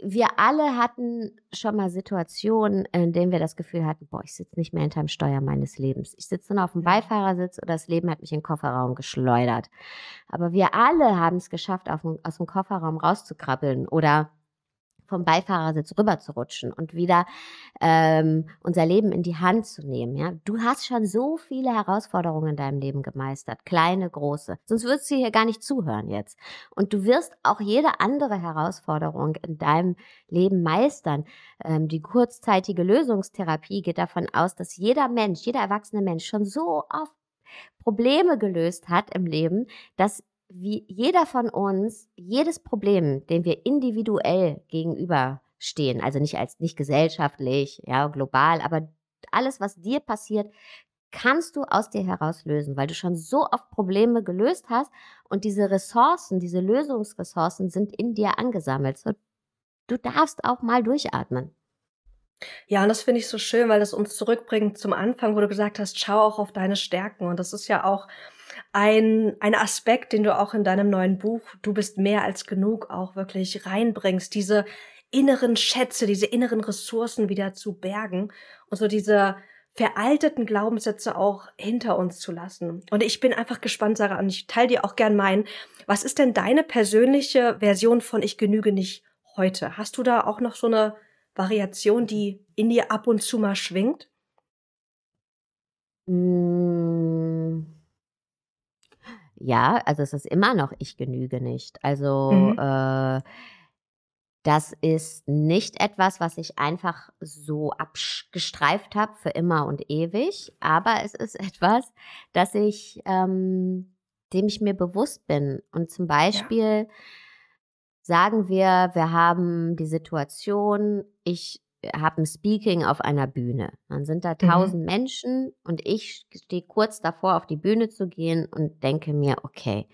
wir alle hatten schon mal Situationen, in denen wir das Gefühl hatten, boah, ich sitze nicht mehr hinterm Steuer meines Lebens. Ich sitze nur auf dem Beifahrersitz oder das Leben hat mich in den Kofferraum geschleudert. Aber wir alle haben es geschafft, auf, aus dem Kofferraum rauszukrabbeln oder vom Beifahrersitz rüber zu rutschen und wieder ähm, unser Leben in die Hand zu nehmen. Ja? Du hast schon so viele Herausforderungen in deinem Leben gemeistert, kleine, große. Sonst würdest du hier gar nicht zuhören jetzt. Und du wirst auch jede andere Herausforderung in deinem Leben meistern. Ähm, die kurzzeitige Lösungstherapie geht davon aus, dass jeder Mensch, jeder erwachsene Mensch schon so oft Probleme gelöst hat im Leben, dass wie jeder von uns jedes Problem, dem wir individuell gegenüberstehen, also nicht als nicht gesellschaftlich, ja, global, aber alles, was dir passiert, kannst du aus dir heraus lösen, weil du schon so oft Probleme gelöst hast und diese Ressourcen, diese Lösungsressourcen sind in dir angesammelt. So, du darfst auch mal durchatmen. Ja, und das finde ich so schön, weil das uns zurückbringt zum Anfang, wo du gesagt hast, schau auch auf deine Stärken. Und das ist ja auch ein, ein Aspekt, den du auch in deinem neuen Buch, du bist mehr als genug, auch wirklich reinbringst, diese inneren Schätze, diese inneren Ressourcen wieder zu bergen und so diese veralteten Glaubenssätze auch hinter uns zu lassen. Und ich bin einfach gespannt, Sarah, und ich teile dir auch gern meinen. Was ist denn deine persönliche Version von Ich genüge nicht heute? Hast du da auch noch so eine Variation, die in dir ab und zu mal schwingt? Hm. Ja, also es ist immer noch Ich genüge nicht. Also mhm. äh, das ist nicht etwas, was ich einfach so abgestreift habe für immer und ewig, aber es ist etwas, dass ich, ähm, dem ich mir bewusst bin. Und zum Beispiel ja. sagen wir, wir haben die Situation, ich habe ein Speaking auf einer Bühne. Dann sind da mhm. tausend mhm. Menschen und ich stehe kurz davor, auf die Bühne zu gehen und denke mir, okay,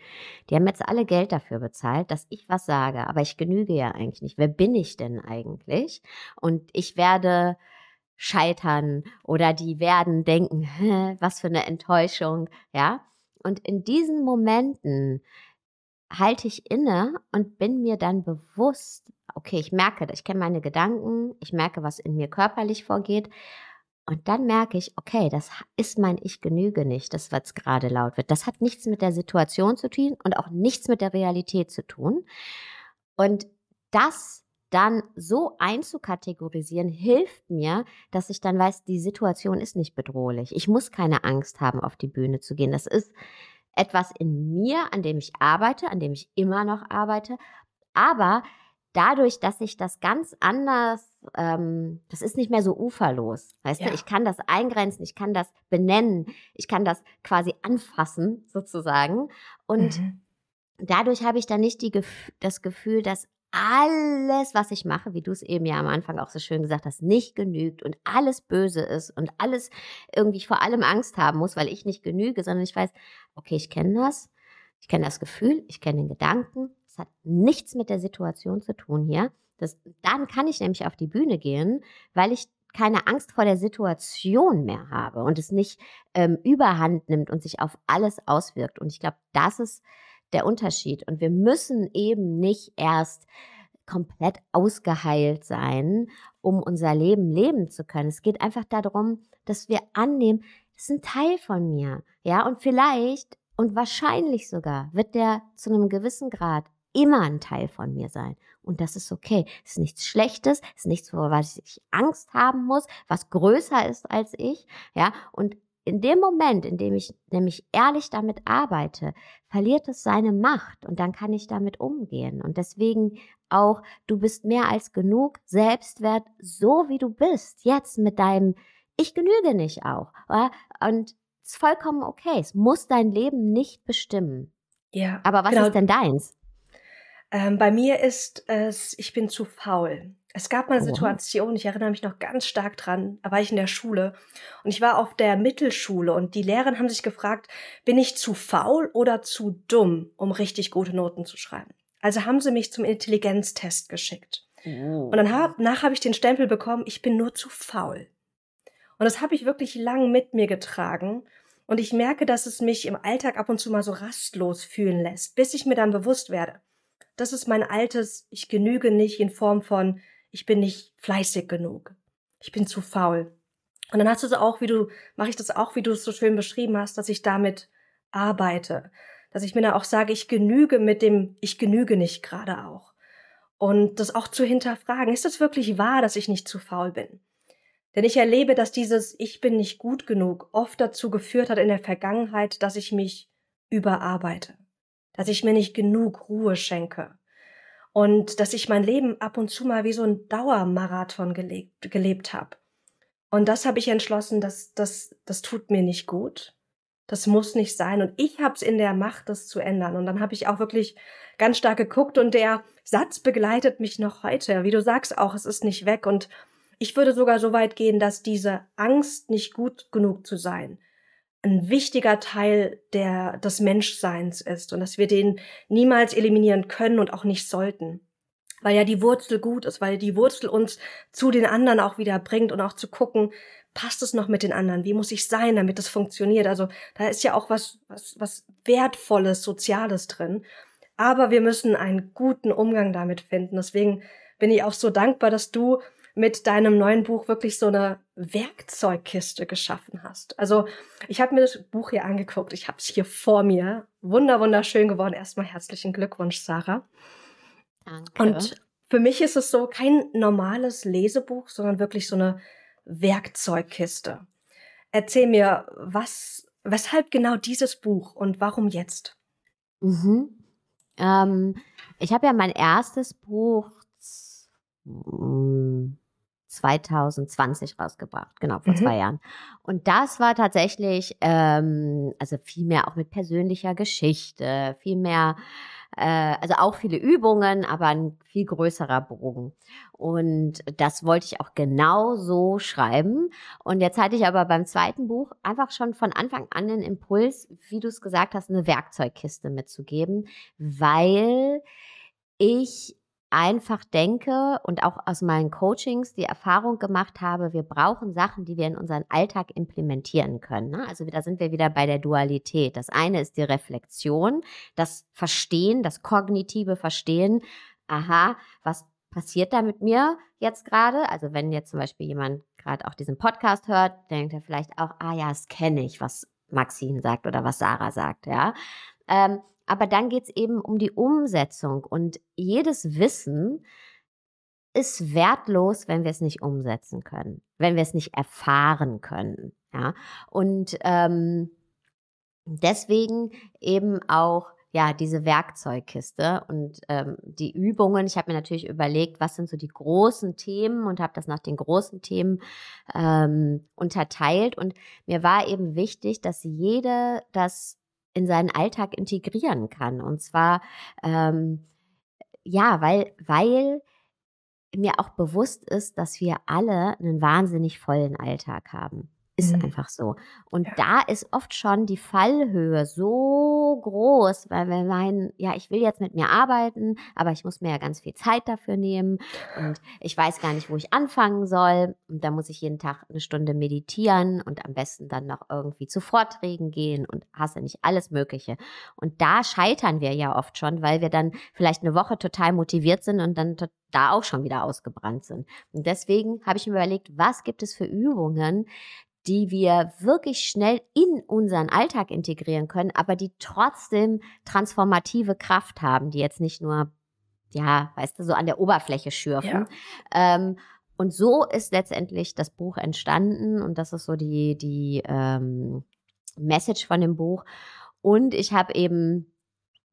die haben jetzt alle Geld dafür bezahlt, dass ich was sage, aber ich genüge ja eigentlich nicht. Wer bin ich denn eigentlich? Und ich werde scheitern oder die werden denken, was für eine Enttäuschung, ja. Und in diesen Momenten halte ich inne und bin mir dann bewusst, okay, ich merke, ich kenne meine Gedanken, ich merke, was in mir körperlich vorgeht. Und dann merke ich, okay, das ist mein Ich genüge nicht, das, was gerade laut wird. Das hat nichts mit der Situation zu tun und auch nichts mit der Realität zu tun. Und das dann so einzukategorisieren, hilft mir, dass ich dann weiß, die Situation ist nicht bedrohlich. Ich muss keine Angst haben, auf die Bühne zu gehen. Das ist etwas in mir, an dem ich arbeite, an dem ich immer noch arbeite. Aber dadurch, dass ich das ganz anders, ähm, das ist nicht mehr so uferlos. Weißt ja. du, ich kann das eingrenzen, ich kann das benennen, ich kann das quasi anfassen, sozusagen. Und mhm. dadurch habe ich dann nicht die, das Gefühl, dass alles, was ich mache, wie du es eben ja am Anfang auch so schön gesagt hast, nicht genügt und alles böse ist und alles irgendwie vor allem Angst haben muss, weil ich nicht genüge, sondern ich weiß, okay, ich kenne das, ich kenne das Gefühl, ich kenne den Gedanken, es hat nichts mit der Situation zu tun hier. Das, dann kann ich nämlich auf die Bühne gehen, weil ich keine Angst vor der Situation mehr habe und es nicht ähm, überhand nimmt und sich auf alles auswirkt. Und ich glaube, das ist der Unterschied. Und wir müssen eben nicht erst komplett ausgeheilt sein, um unser Leben leben zu können. Es geht einfach darum, dass wir annehmen, das ist ein Teil von mir. Ja, und vielleicht und wahrscheinlich sogar wird der zu einem gewissen Grad immer ein Teil von mir sein. Und das ist okay. Es ist nichts Schlechtes, es ist nichts, vor was ich Angst haben muss, was größer ist als ich. Ja, und in dem Moment, in dem ich nämlich ehrlich damit arbeite, verliert es seine Macht und dann kann ich damit umgehen. Und deswegen auch, du bist mehr als genug Selbstwert, so wie du bist, jetzt mit deinem Ich genüge nicht auch. Und es ist vollkommen okay. Es muss dein Leben nicht bestimmen. Ja. Aber was genau. ist denn deins? Ähm, bei mir ist es, ich bin zu faul. Es gab mal eine oh. Situation, ich erinnere mich noch ganz stark dran, da war ich in der Schule und ich war auf der Mittelschule und die Lehrer haben sich gefragt, bin ich zu faul oder zu dumm, um richtig gute Noten zu schreiben? Also haben sie mich zum Intelligenztest geschickt. Oh. Und dann hab, nach habe ich den Stempel bekommen, ich bin nur zu faul. Und das habe ich wirklich lang mit mir getragen. Und ich merke, dass es mich im Alltag ab und zu mal so rastlos fühlen lässt, bis ich mir dann bewusst werde. Das ist mein altes, ich genüge nicht in Form von, ich bin nicht fleißig genug. Ich bin zu faul. Und dann hast du es auch, wie du, mache ich das auch, wie du es so schön beschrieben hast, dass ich damit arbeite. Dass ich mir dann auch sage, ich genüge mit dem, ich genüge nicht gerade auch. Und das auch zu hinterfragen, ist es wirklich wahr, dass ich nicht zu faul bin? Denn ich erlebe, dass dieses Ich bin nicht gut genug oft dazu geführt hat in der Vergangenheit, dass ich mich überarbeite, dass ich mir nicht genug Ruhe schenke, und dass ich mein Leben ab und zu mal wie so ein Dauermarathon gelebt, gelebt habe. Und das habe ich entschlossen, dass das, das tut mir nicht gut. Das muss nicht sein. Und ich habe es in der Macht, das zu ändern. Und dann habe ich auch wirklich ganz stark geguckt und der Satz begleitet mich noch heute. Wie du sagst auch, es ist nicht weg. Und ich würde sogar so weit gehen, dass diese Angst, nicht gut genug zu sein, ein wichtiger Teil der, des Menschseins ist und dass wir den niemals eliminieren können und auch nicht sollten. weil ja die Wurzel gut ist, weil die Wurzel uns zu den anderen auch wieder bringt und auch zu gucken, passt es noch mit den anderen? Wie muss ich sein, damit das funktioniert? Also da ist ja auch was, was, was Wertvolles, Soziales drin. Aber wir müssen einen guten Umgang damit finden. Deswegen bin ich auch so dankbar, dass du mit deinem neuen Buch wirklich so eine Werkzeugkiste geschaffen hast. Also ich habe mir das Buch hier angeguckt, ich habe es hier vor mir. Wunder, wunderschön geworden. Erstmal herzlichen Glückwunsch, Sarah. Danke. Und für mich ist es so kein normales Lesebuch, sondern wirklich so eine Werkzeugkiste. Erzähl mir, was, weshalb genau dieses Buch und warum jetzt? Mhm. Ähm, ich habe ja mein erstes Buch 2020 rausgebracht, genau, vor mhm. zwei Jahren. Und das war tatsächlich, ähm, also viel mehr auch mit persönlicher Geschichte, viel mehr, äh, also auch viele Übungen, aber ein viel größerer Bogen. Und das wollte ich auch genau so schreiben. Und jetzt hatte ich aber beim zweiten Buch einfach schon von Anfang an den Impuls, wie du es gesagt hast, eine Werkzeugkiste mitzugeben, weil ich einfach denke und auch aus meinen Coachings die Erfahrung gemacht habe, wir brauchen Sachen, die wir in unseren Alltag implementieren können. Ne? Also da sind wir wieder bei der Dualität. Das eine ist die Reflexion, das Verstehen, das kognitive Verstehen. Aha, was passiert da mit mir jetzt gerade? Also wenn jetzt zum Beispiel jemand gerade auch diesen Podcast hört, denkt er vielleicht auch, ah ja, das kenne ich, was Maxine sagt oder was Sarah sagt, ja. Ähm, aber dann geht es eben um die Umsetzung und jedes Wissen ist wertlos, wenn wir es nicht umsetzen können, wenn wir es nicht erfahren können. Ja? Und ähm, deswegen eben auch ja diese Werkzeugkiste und ähm, die Übungen. Ich habe mir natürlich überlegt, was sind so die großen Themen und habe das nach den großen Themen ähm, unterteilt. Und mir war eben wichtig, dass jede das in seinen Alltag integrieren kann. Und zwar, ähm, ja, weil, weil mir auch bewusst ist, dass wir alle einen wahnsinnig vollen Alltag haben. Ist mhm. einfach so. Und ja. da ist oft schon die Fallhöhe so groß, weil wir meinen, ja, ich will jetzt mit mir arbeiten, aber ich muss mir ja ganz viel Zeit dafür nehmen und ich weiß gar nicht, wo ich anfangen soll. Und da muss ich jeden Tag eine Stunde meditieren und am besten dann noch irgendwie zu Vorträgen gehen und hasse nicht alles Mögliche. Und da scheitern wir ja oft schon, weil wir dann vielleicht eine Woche total motiviert sind und dann da auch schon wieder ausgebrannt sind. Und deswegen habe ich mir überlegt, was gibt es für Übungen, die wir wirklich schnell in unseren Alltag integrieren können, aber die trotzdem transformative Kraft haben, die jetzt nicht nur, ja, weißt du, so an der Oberfläche schürfen. Ja. Ähm, und so ist letztendlich das Buch entstanden und das ist so die, die ähm, Message von dem Buch. Und ich habe eben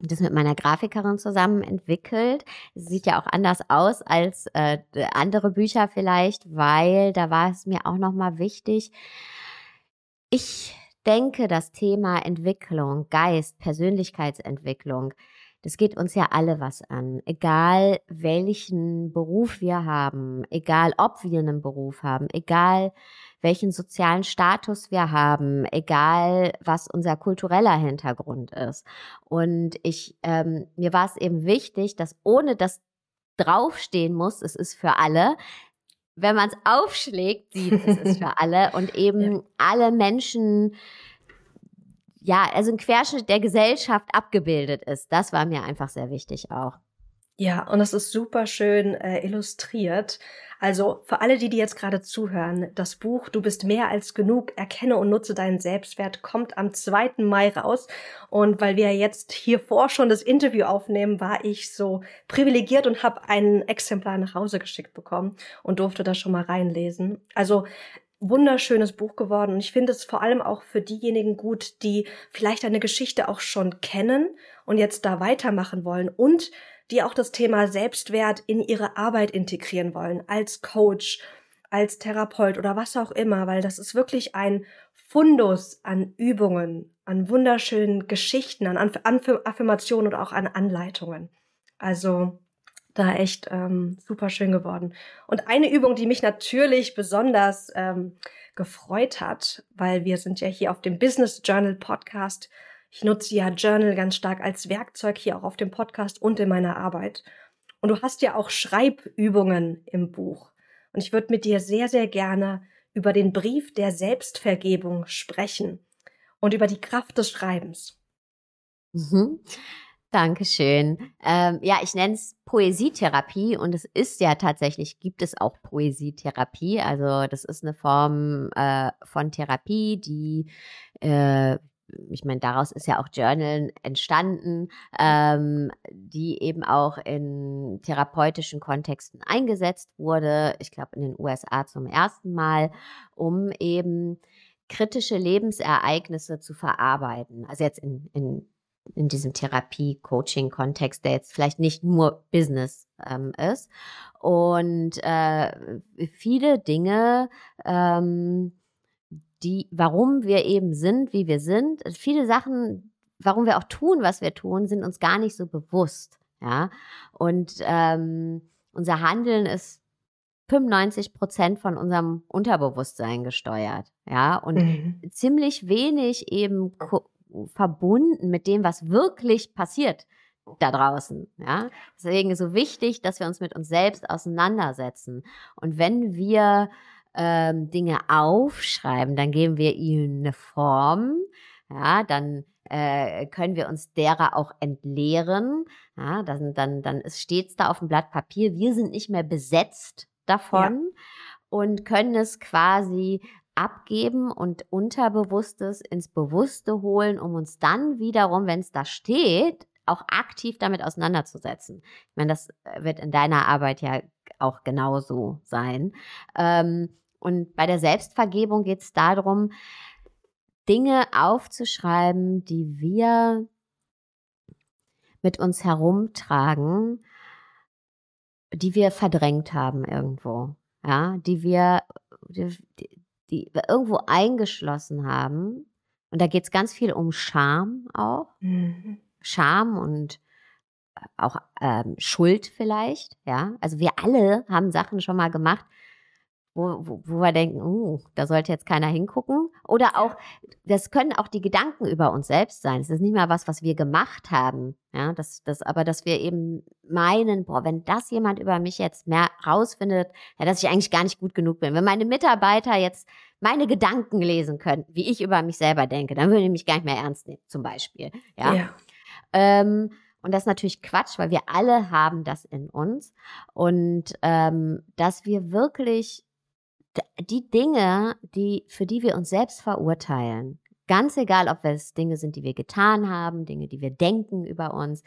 das mit meiner Grafikerin zusammen entwickelt. Sieht ja auch anders aus als äh, andere Bücher vielleicht, weil da war es mir auch nochmal wichtig. Ich denke, das Thema Entwicklung, Geist, Persönlichkeitsentwicklung, das geht uns ja alle was an. Egal welchen Beruf wir haben, egal ob wir einen Beruf haben, egal welchen sozialen Status wir haben, egal was unser kultureller Hintergrund ist. Und ich, ähm, mir war es eben wichtig, dass ohne das draufstehen muss, es ist für alle, wenn man es aufschlägt, sieht, es ist für alle und eben ja. alle Menschen, ja, also ein Querschnitt der Gesellschaft abgebildet ist. Das war mir einfach sehr wichtig auch. Ja, und das ist super schön äh, illustriert. Also für alle, die, die jetzt gerade zuhören, das Buch Du bist mehr als genug, erkenne und nutze deinen Selbstwert, kommt am 2. Mai raus. Und weil wir jetzt hier vor schon das Interview aufnehmen, war ich so privilegiert und habe ein Exemplar nach Hause geschickt bekommen und durfte das schon mal reinlesen. Also wunderschönes Buch geworden. Und ich finde es vor allem auch für diejenigen gut, die vielleicht eine Geschichte auch schon kennen und jetzt da weitermachen wollen und die auch das Thema Selbstwert in ihre Arbeit integrieren wollen, als Coach, als Therapeut oder was auch immer, weil das ist wirklich ein Fundus an Übungen, an wunderschönen Geschichten, an Affirmationen und auch an Anleitungen. Also da echt ähm, super schön geworden. Und eine Übung, die mich natürlich besonders ähm, gefreut hat, weil wir sind ja hier auf dem Business Journal Podcast ich nutze ja Journal ganz stark als Werkzeug hier auch auf dem Podcast und in meiner Arbeit. Und du hast ja auch Schreibübungen im Buch. Und ich würde mit dir sehr, sehr gerne über den Brief der Selbstvergebung sprechen und über die Kraft des Schreibens. Mhm. Dankeschön. Ähm, ja, ich nenne es Poesietherapie und es ist ja tatsächlich, gibt es auch Poesietherapie. Also das ist eine Form äh, von Therapie, die äh, ich meine, daraus ist ja auch Journal entstanden, ähm, die eben auch in therapeutischen Kontexten eingesetzt wurde. Ich glaube, in den USA zum ersten Mal, um eben kritische Lebensereignisse zu verarbeiten. Also jetzt in, in, in diesem Therapie-Coaching-Kontext, der jetzt vielleicht nicht nur Business ähm, ist. Und äh, viele Dinge, ähm, die, warum wir eben sind, wie wir sind. Viele Sachen, warum wir auch tun, was wir tun, sind uns gar nicht so bewusst. Ja, und ähm, unser Handeln ist 95 Prozent von unserem Unterbewusstsein gesteuert. Ja, und mhm. ziemlich wenig eben verbunden mit dem, was wirklich passiert da draußen. Ja, deswegen ist es so wichtig, dass wir uns mit uns selbst auseinandersetzen. Und wenn wir ähm, Dinge aufschreiben, dann geben wir ihnen eine Form, ja, dann äh, können wir uns derer auch entleeren. Ja, dann, dann, dann steht es da auf dem Blatt Papier, wir sind nicht mehr besetzt davon ja. und können es quasi abgeben und Unterbewusstes ins Bewusste holen, um uns dann wiederum, wenn es da steht, auch aktiv damit auseinanderzusetzen. Ich meine, das wird in deiner Arbeit ja auch genauso sein. Ähm, und bei der Selbstvergebung geht es darum, Dinge aufzuschreiben, die wir mit uns herumtragen, die wir verdrängt haben irgendwo, ja, die wir, die wir irgendwo eingeschlossen haben. Und da geht es ganz viel um Scham auch. Mhm. Scham und auch ähm, Schuld vielleicht, ja. Also wir alle haben Sachen schon mal gemacht, wo, wo, wo wir denken, uh, da sollte jetzt keiner hingucken. Oder auch, das können auch die Gedanken über uns selbst sein. Es ist nicht mal was, was wir gemacht haben. Ja, das, das, aber dass wir eben meinen, boah, wenn das jemand über mich jetzt mehr rausfindet, ja, dass ich eigentlich gar nicht gut genug bin. Wenn meine Mitarbeiter jetzt meine Gedanken lesen könnten, wie ich über mich selber denke, dann würde ich mich gar nicht mehr ernst nehmen, zum Beispiel. Ja. ja. Ähm, und das ist natürlich Quatsch, weil wir alle haben das in uns. Und ähm, dass wir wirklich die Dinge, die, für die wir uns selbst verurteilen, ganz egal, ob es Dinge sind, die wir getan haben, Dinge, die wir denken über uns,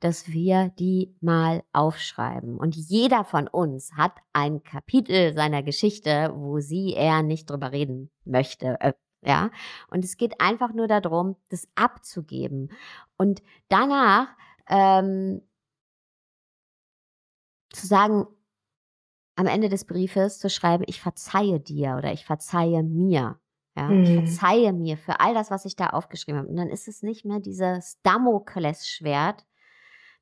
dass wir die mal aufschreiben. Und jeder von uns hat ein Kapitel seiner Geschichte, wo sie eher nicht drüber reden möchte. Äh, ja, und es geht einfach nur darum, das abzugeben. Und danach ähm, zu sagen, am Ende des Briefes zu schreiben, ich verzeihe dir oder ich verzeihe mir. Ja, mhm. ich verzeihe mir für all das, was ich da aufgeschrieben habe. Und dann ist es nicht mehr dieses Damoklesschwert,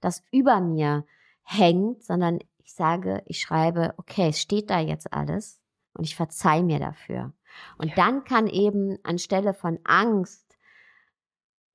das über mir hängt, sondern ich sage, ich schreibe, okay, es steht da jetzt alles und ich verzeihe mir dafür. Und ja. dann kann eben anstelle von Angst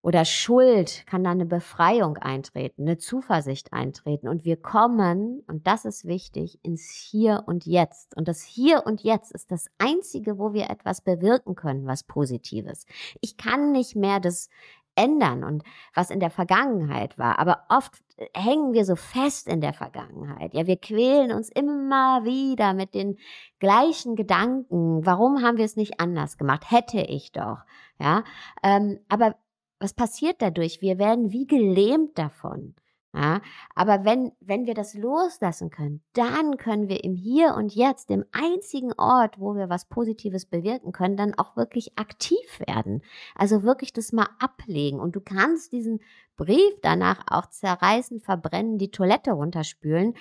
oder Schuld kann da eine Befreiung eintreten, eine Zuversicht eintreten. Und wir kommen, und das ist wichtig, ins Hier und Jetzt. Und das Hier und Jetzt ist das Einzige, wo wir etwas bewirken können, was Positives. Ich kann nicht mehr das ändern und was in der Vergangenheit war. Aber oft hängen wir so fest in der Vergangenheit. Ja, wir quälen uns immer wieder mit den gleichen Gedanken. Warum haben wir es nicht anders gemacht? Hätte ich doch. Ja, ähm, aber was passiert dadurch? Wir werden wie gelähmt davon. Ja, aber wenn, wenn wir das loslassen können, dann können wir im Hier und Jetzt, dem einzigen Ort, wo wir was Positives bewirken können, dann auch wirklich aktiv werden. Also wirklich das mal ablegen. Und du kannst diesen Brief danach auch zerreißen, verbrennen, die Toilette runterspülen.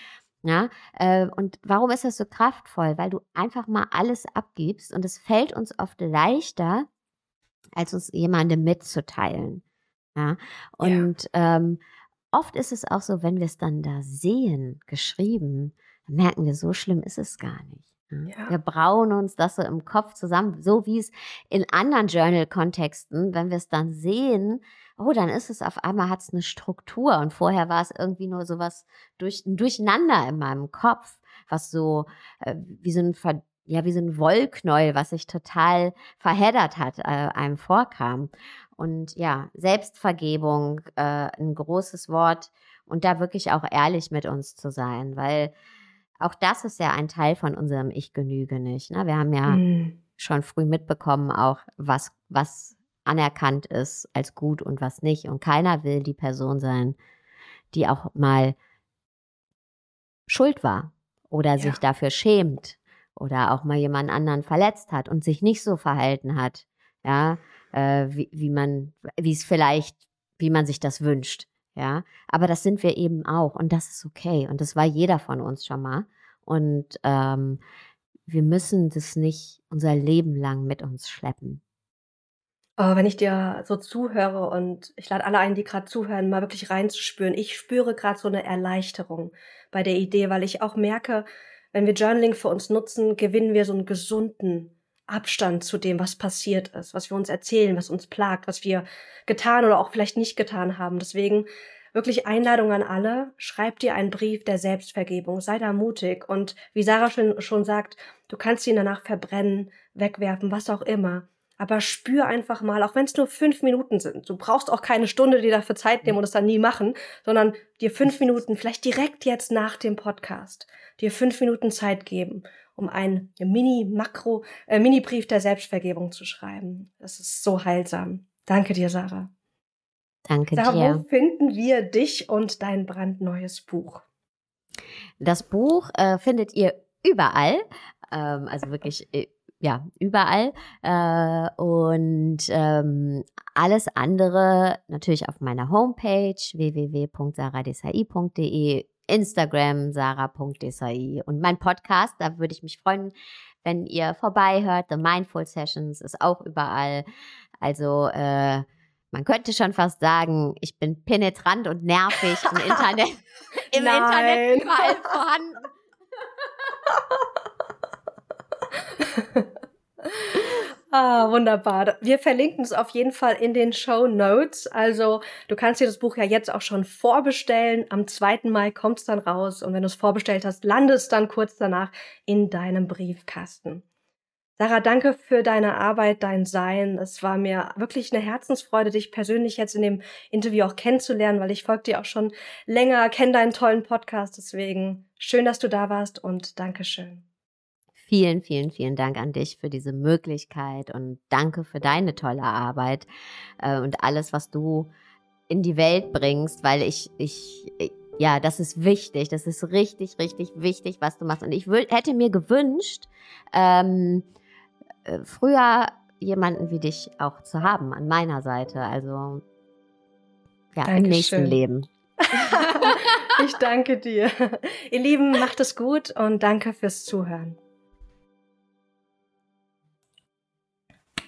Ja, äh, und warum ist das so kraftvoll? Weil du einfach mal alles abgibst und es fällt uns oft leichter, als uns jemandem mitzuteilen. Ja, und ja. Ähm, oft ist es auch so, wenn wir es dann da sehen, geschrieben, dann merken wir, so schlimm ist es gar nicht. Ja. Wir brauen uns das so im Kopf zusammen, so wie es in anderen Journal-Kontexten, wenn wir es dann sehen, oh, dann ist es auf einmal, hat es eine Struktur und vorher war es irgendwie nur so was durch, ein Durcheinander in meinem Kopf, was so äh, wie so ein Ver ja, wie so ein Wollknäuel, was sich total verheddert hat, äh, einem vorkam. Und ja, Selbstvergebung, äh, ein großes Wort und da wirklich auch ehrlich mit uns zu sein, weil auch das ist ja ein Teil von unserem Ich genüge nicht. Ne? Wir haben ja mhm. schon früh mitbekommen, auch was, was anerkannt ist als gut und was nicht. Und keiner will die Person sein, die auch mal schuld war oder ja. sich dafür schämt oder auch mal jemand anderen verletzt hat und sich nicht so verhalten hat, ja, äh, wie, wie man, wie es vielleicht, wie man sich das wünscht, ja. Aber das sind wir eben auch und das ist okay und das war jeder von uns schon mal und ähm, wir müssen das nicht unser Leben lang mit uns schleppen. Oh, wenn ich dir so zuhöre und ich lade alle ein, die gerade zuhören, mal wirklich reinzuspüren. Ich spüre gerade so eine Erleichterung bei der Idee, weil ich auch merke, wenn wir Journaling für uns nutzen, gewinnen wir so einen gesunden Abstand zu dem, was passiert ist, was wir uns erzählen, was uns plagt, was wir getan oder auch vielleicht nicht getan haben. Deswegen wirklich Einladung an alle, schreib dir einen Brief der Selbstvergebung, sei da mutig und wie Sarah schon, schon sagt, du kannst ihn danach verbrennen, wegwerfen, was auch immer. Aber spür einfach mal, auch wenn es nur fünf Minuten sind. Du brauchst auch keine Stunde dir dafür Zeit nehmen und es dann nie machen, sondern dir fünf Minuten, vielleicht direkt jetzt nach dem Podcast, dir fünf Minuten Zeit geben, um einen Mini-Makro, äh, Mini-Brief der Selbstvergebung zu schreiben. Das ist so heilsam. Danke dir, Sarah. Danke Sarah, dir. Wo finden wir dich und dein brandneues Buch? Das Buch äh, findet ihr überall, ähm, also wirklich äh, ja, überall. Äh, und ähm, alles andere natürlich auf meiner Homepage www.saradesai.de, Instagram sarah.desai und mein Podcast, da würde ich mich freuen, wenn ihr vorbeihört. The Mindful Sessions ist auch überall. Also äh, man könnte schon fast sagen, ich bin penetrant und nervig im Internet. Im Internet überall vorhanden. Ah, wunderbar. Wir verlinken es auf jeden Fall in den Show Notes. Also du kannst dir das Buch ja jetzt auch schon vorbestellen. Am 2. Mai kommt es dann raus und wenn du es vorbestellt hast, landet es dann kurz danach in deinem Briefkasten. Sarah, danke für deine Arbeit, dein Sein. Es war mir wirklich eine Herzensfreude, dich persönlich jetzt in dem Interview auch kennenzulernen, weil ich folge dir auch schon länger, kenne deinen tollen Podcast. Deswegen schön, dass du da warst und Dankeschön. Vielen, vielen, vielen Dank an dich für diese Möglichkeit und danke für deine tolle Arbeit äh, und alles, was du in die Welt bringst, weil ich, ich, ja, das ist wichtig, das ist richtig, richtig wichtig, was du machst. Und ich hätte mir gewünscht, ähm, äh, früher jemanden wie dich auch zu haben an meiner Seite. Also ja, Dankeschön. im nächsten Leben. ich danke dir. Ihr Lieben, macht es gut und danke fürs Zuhören.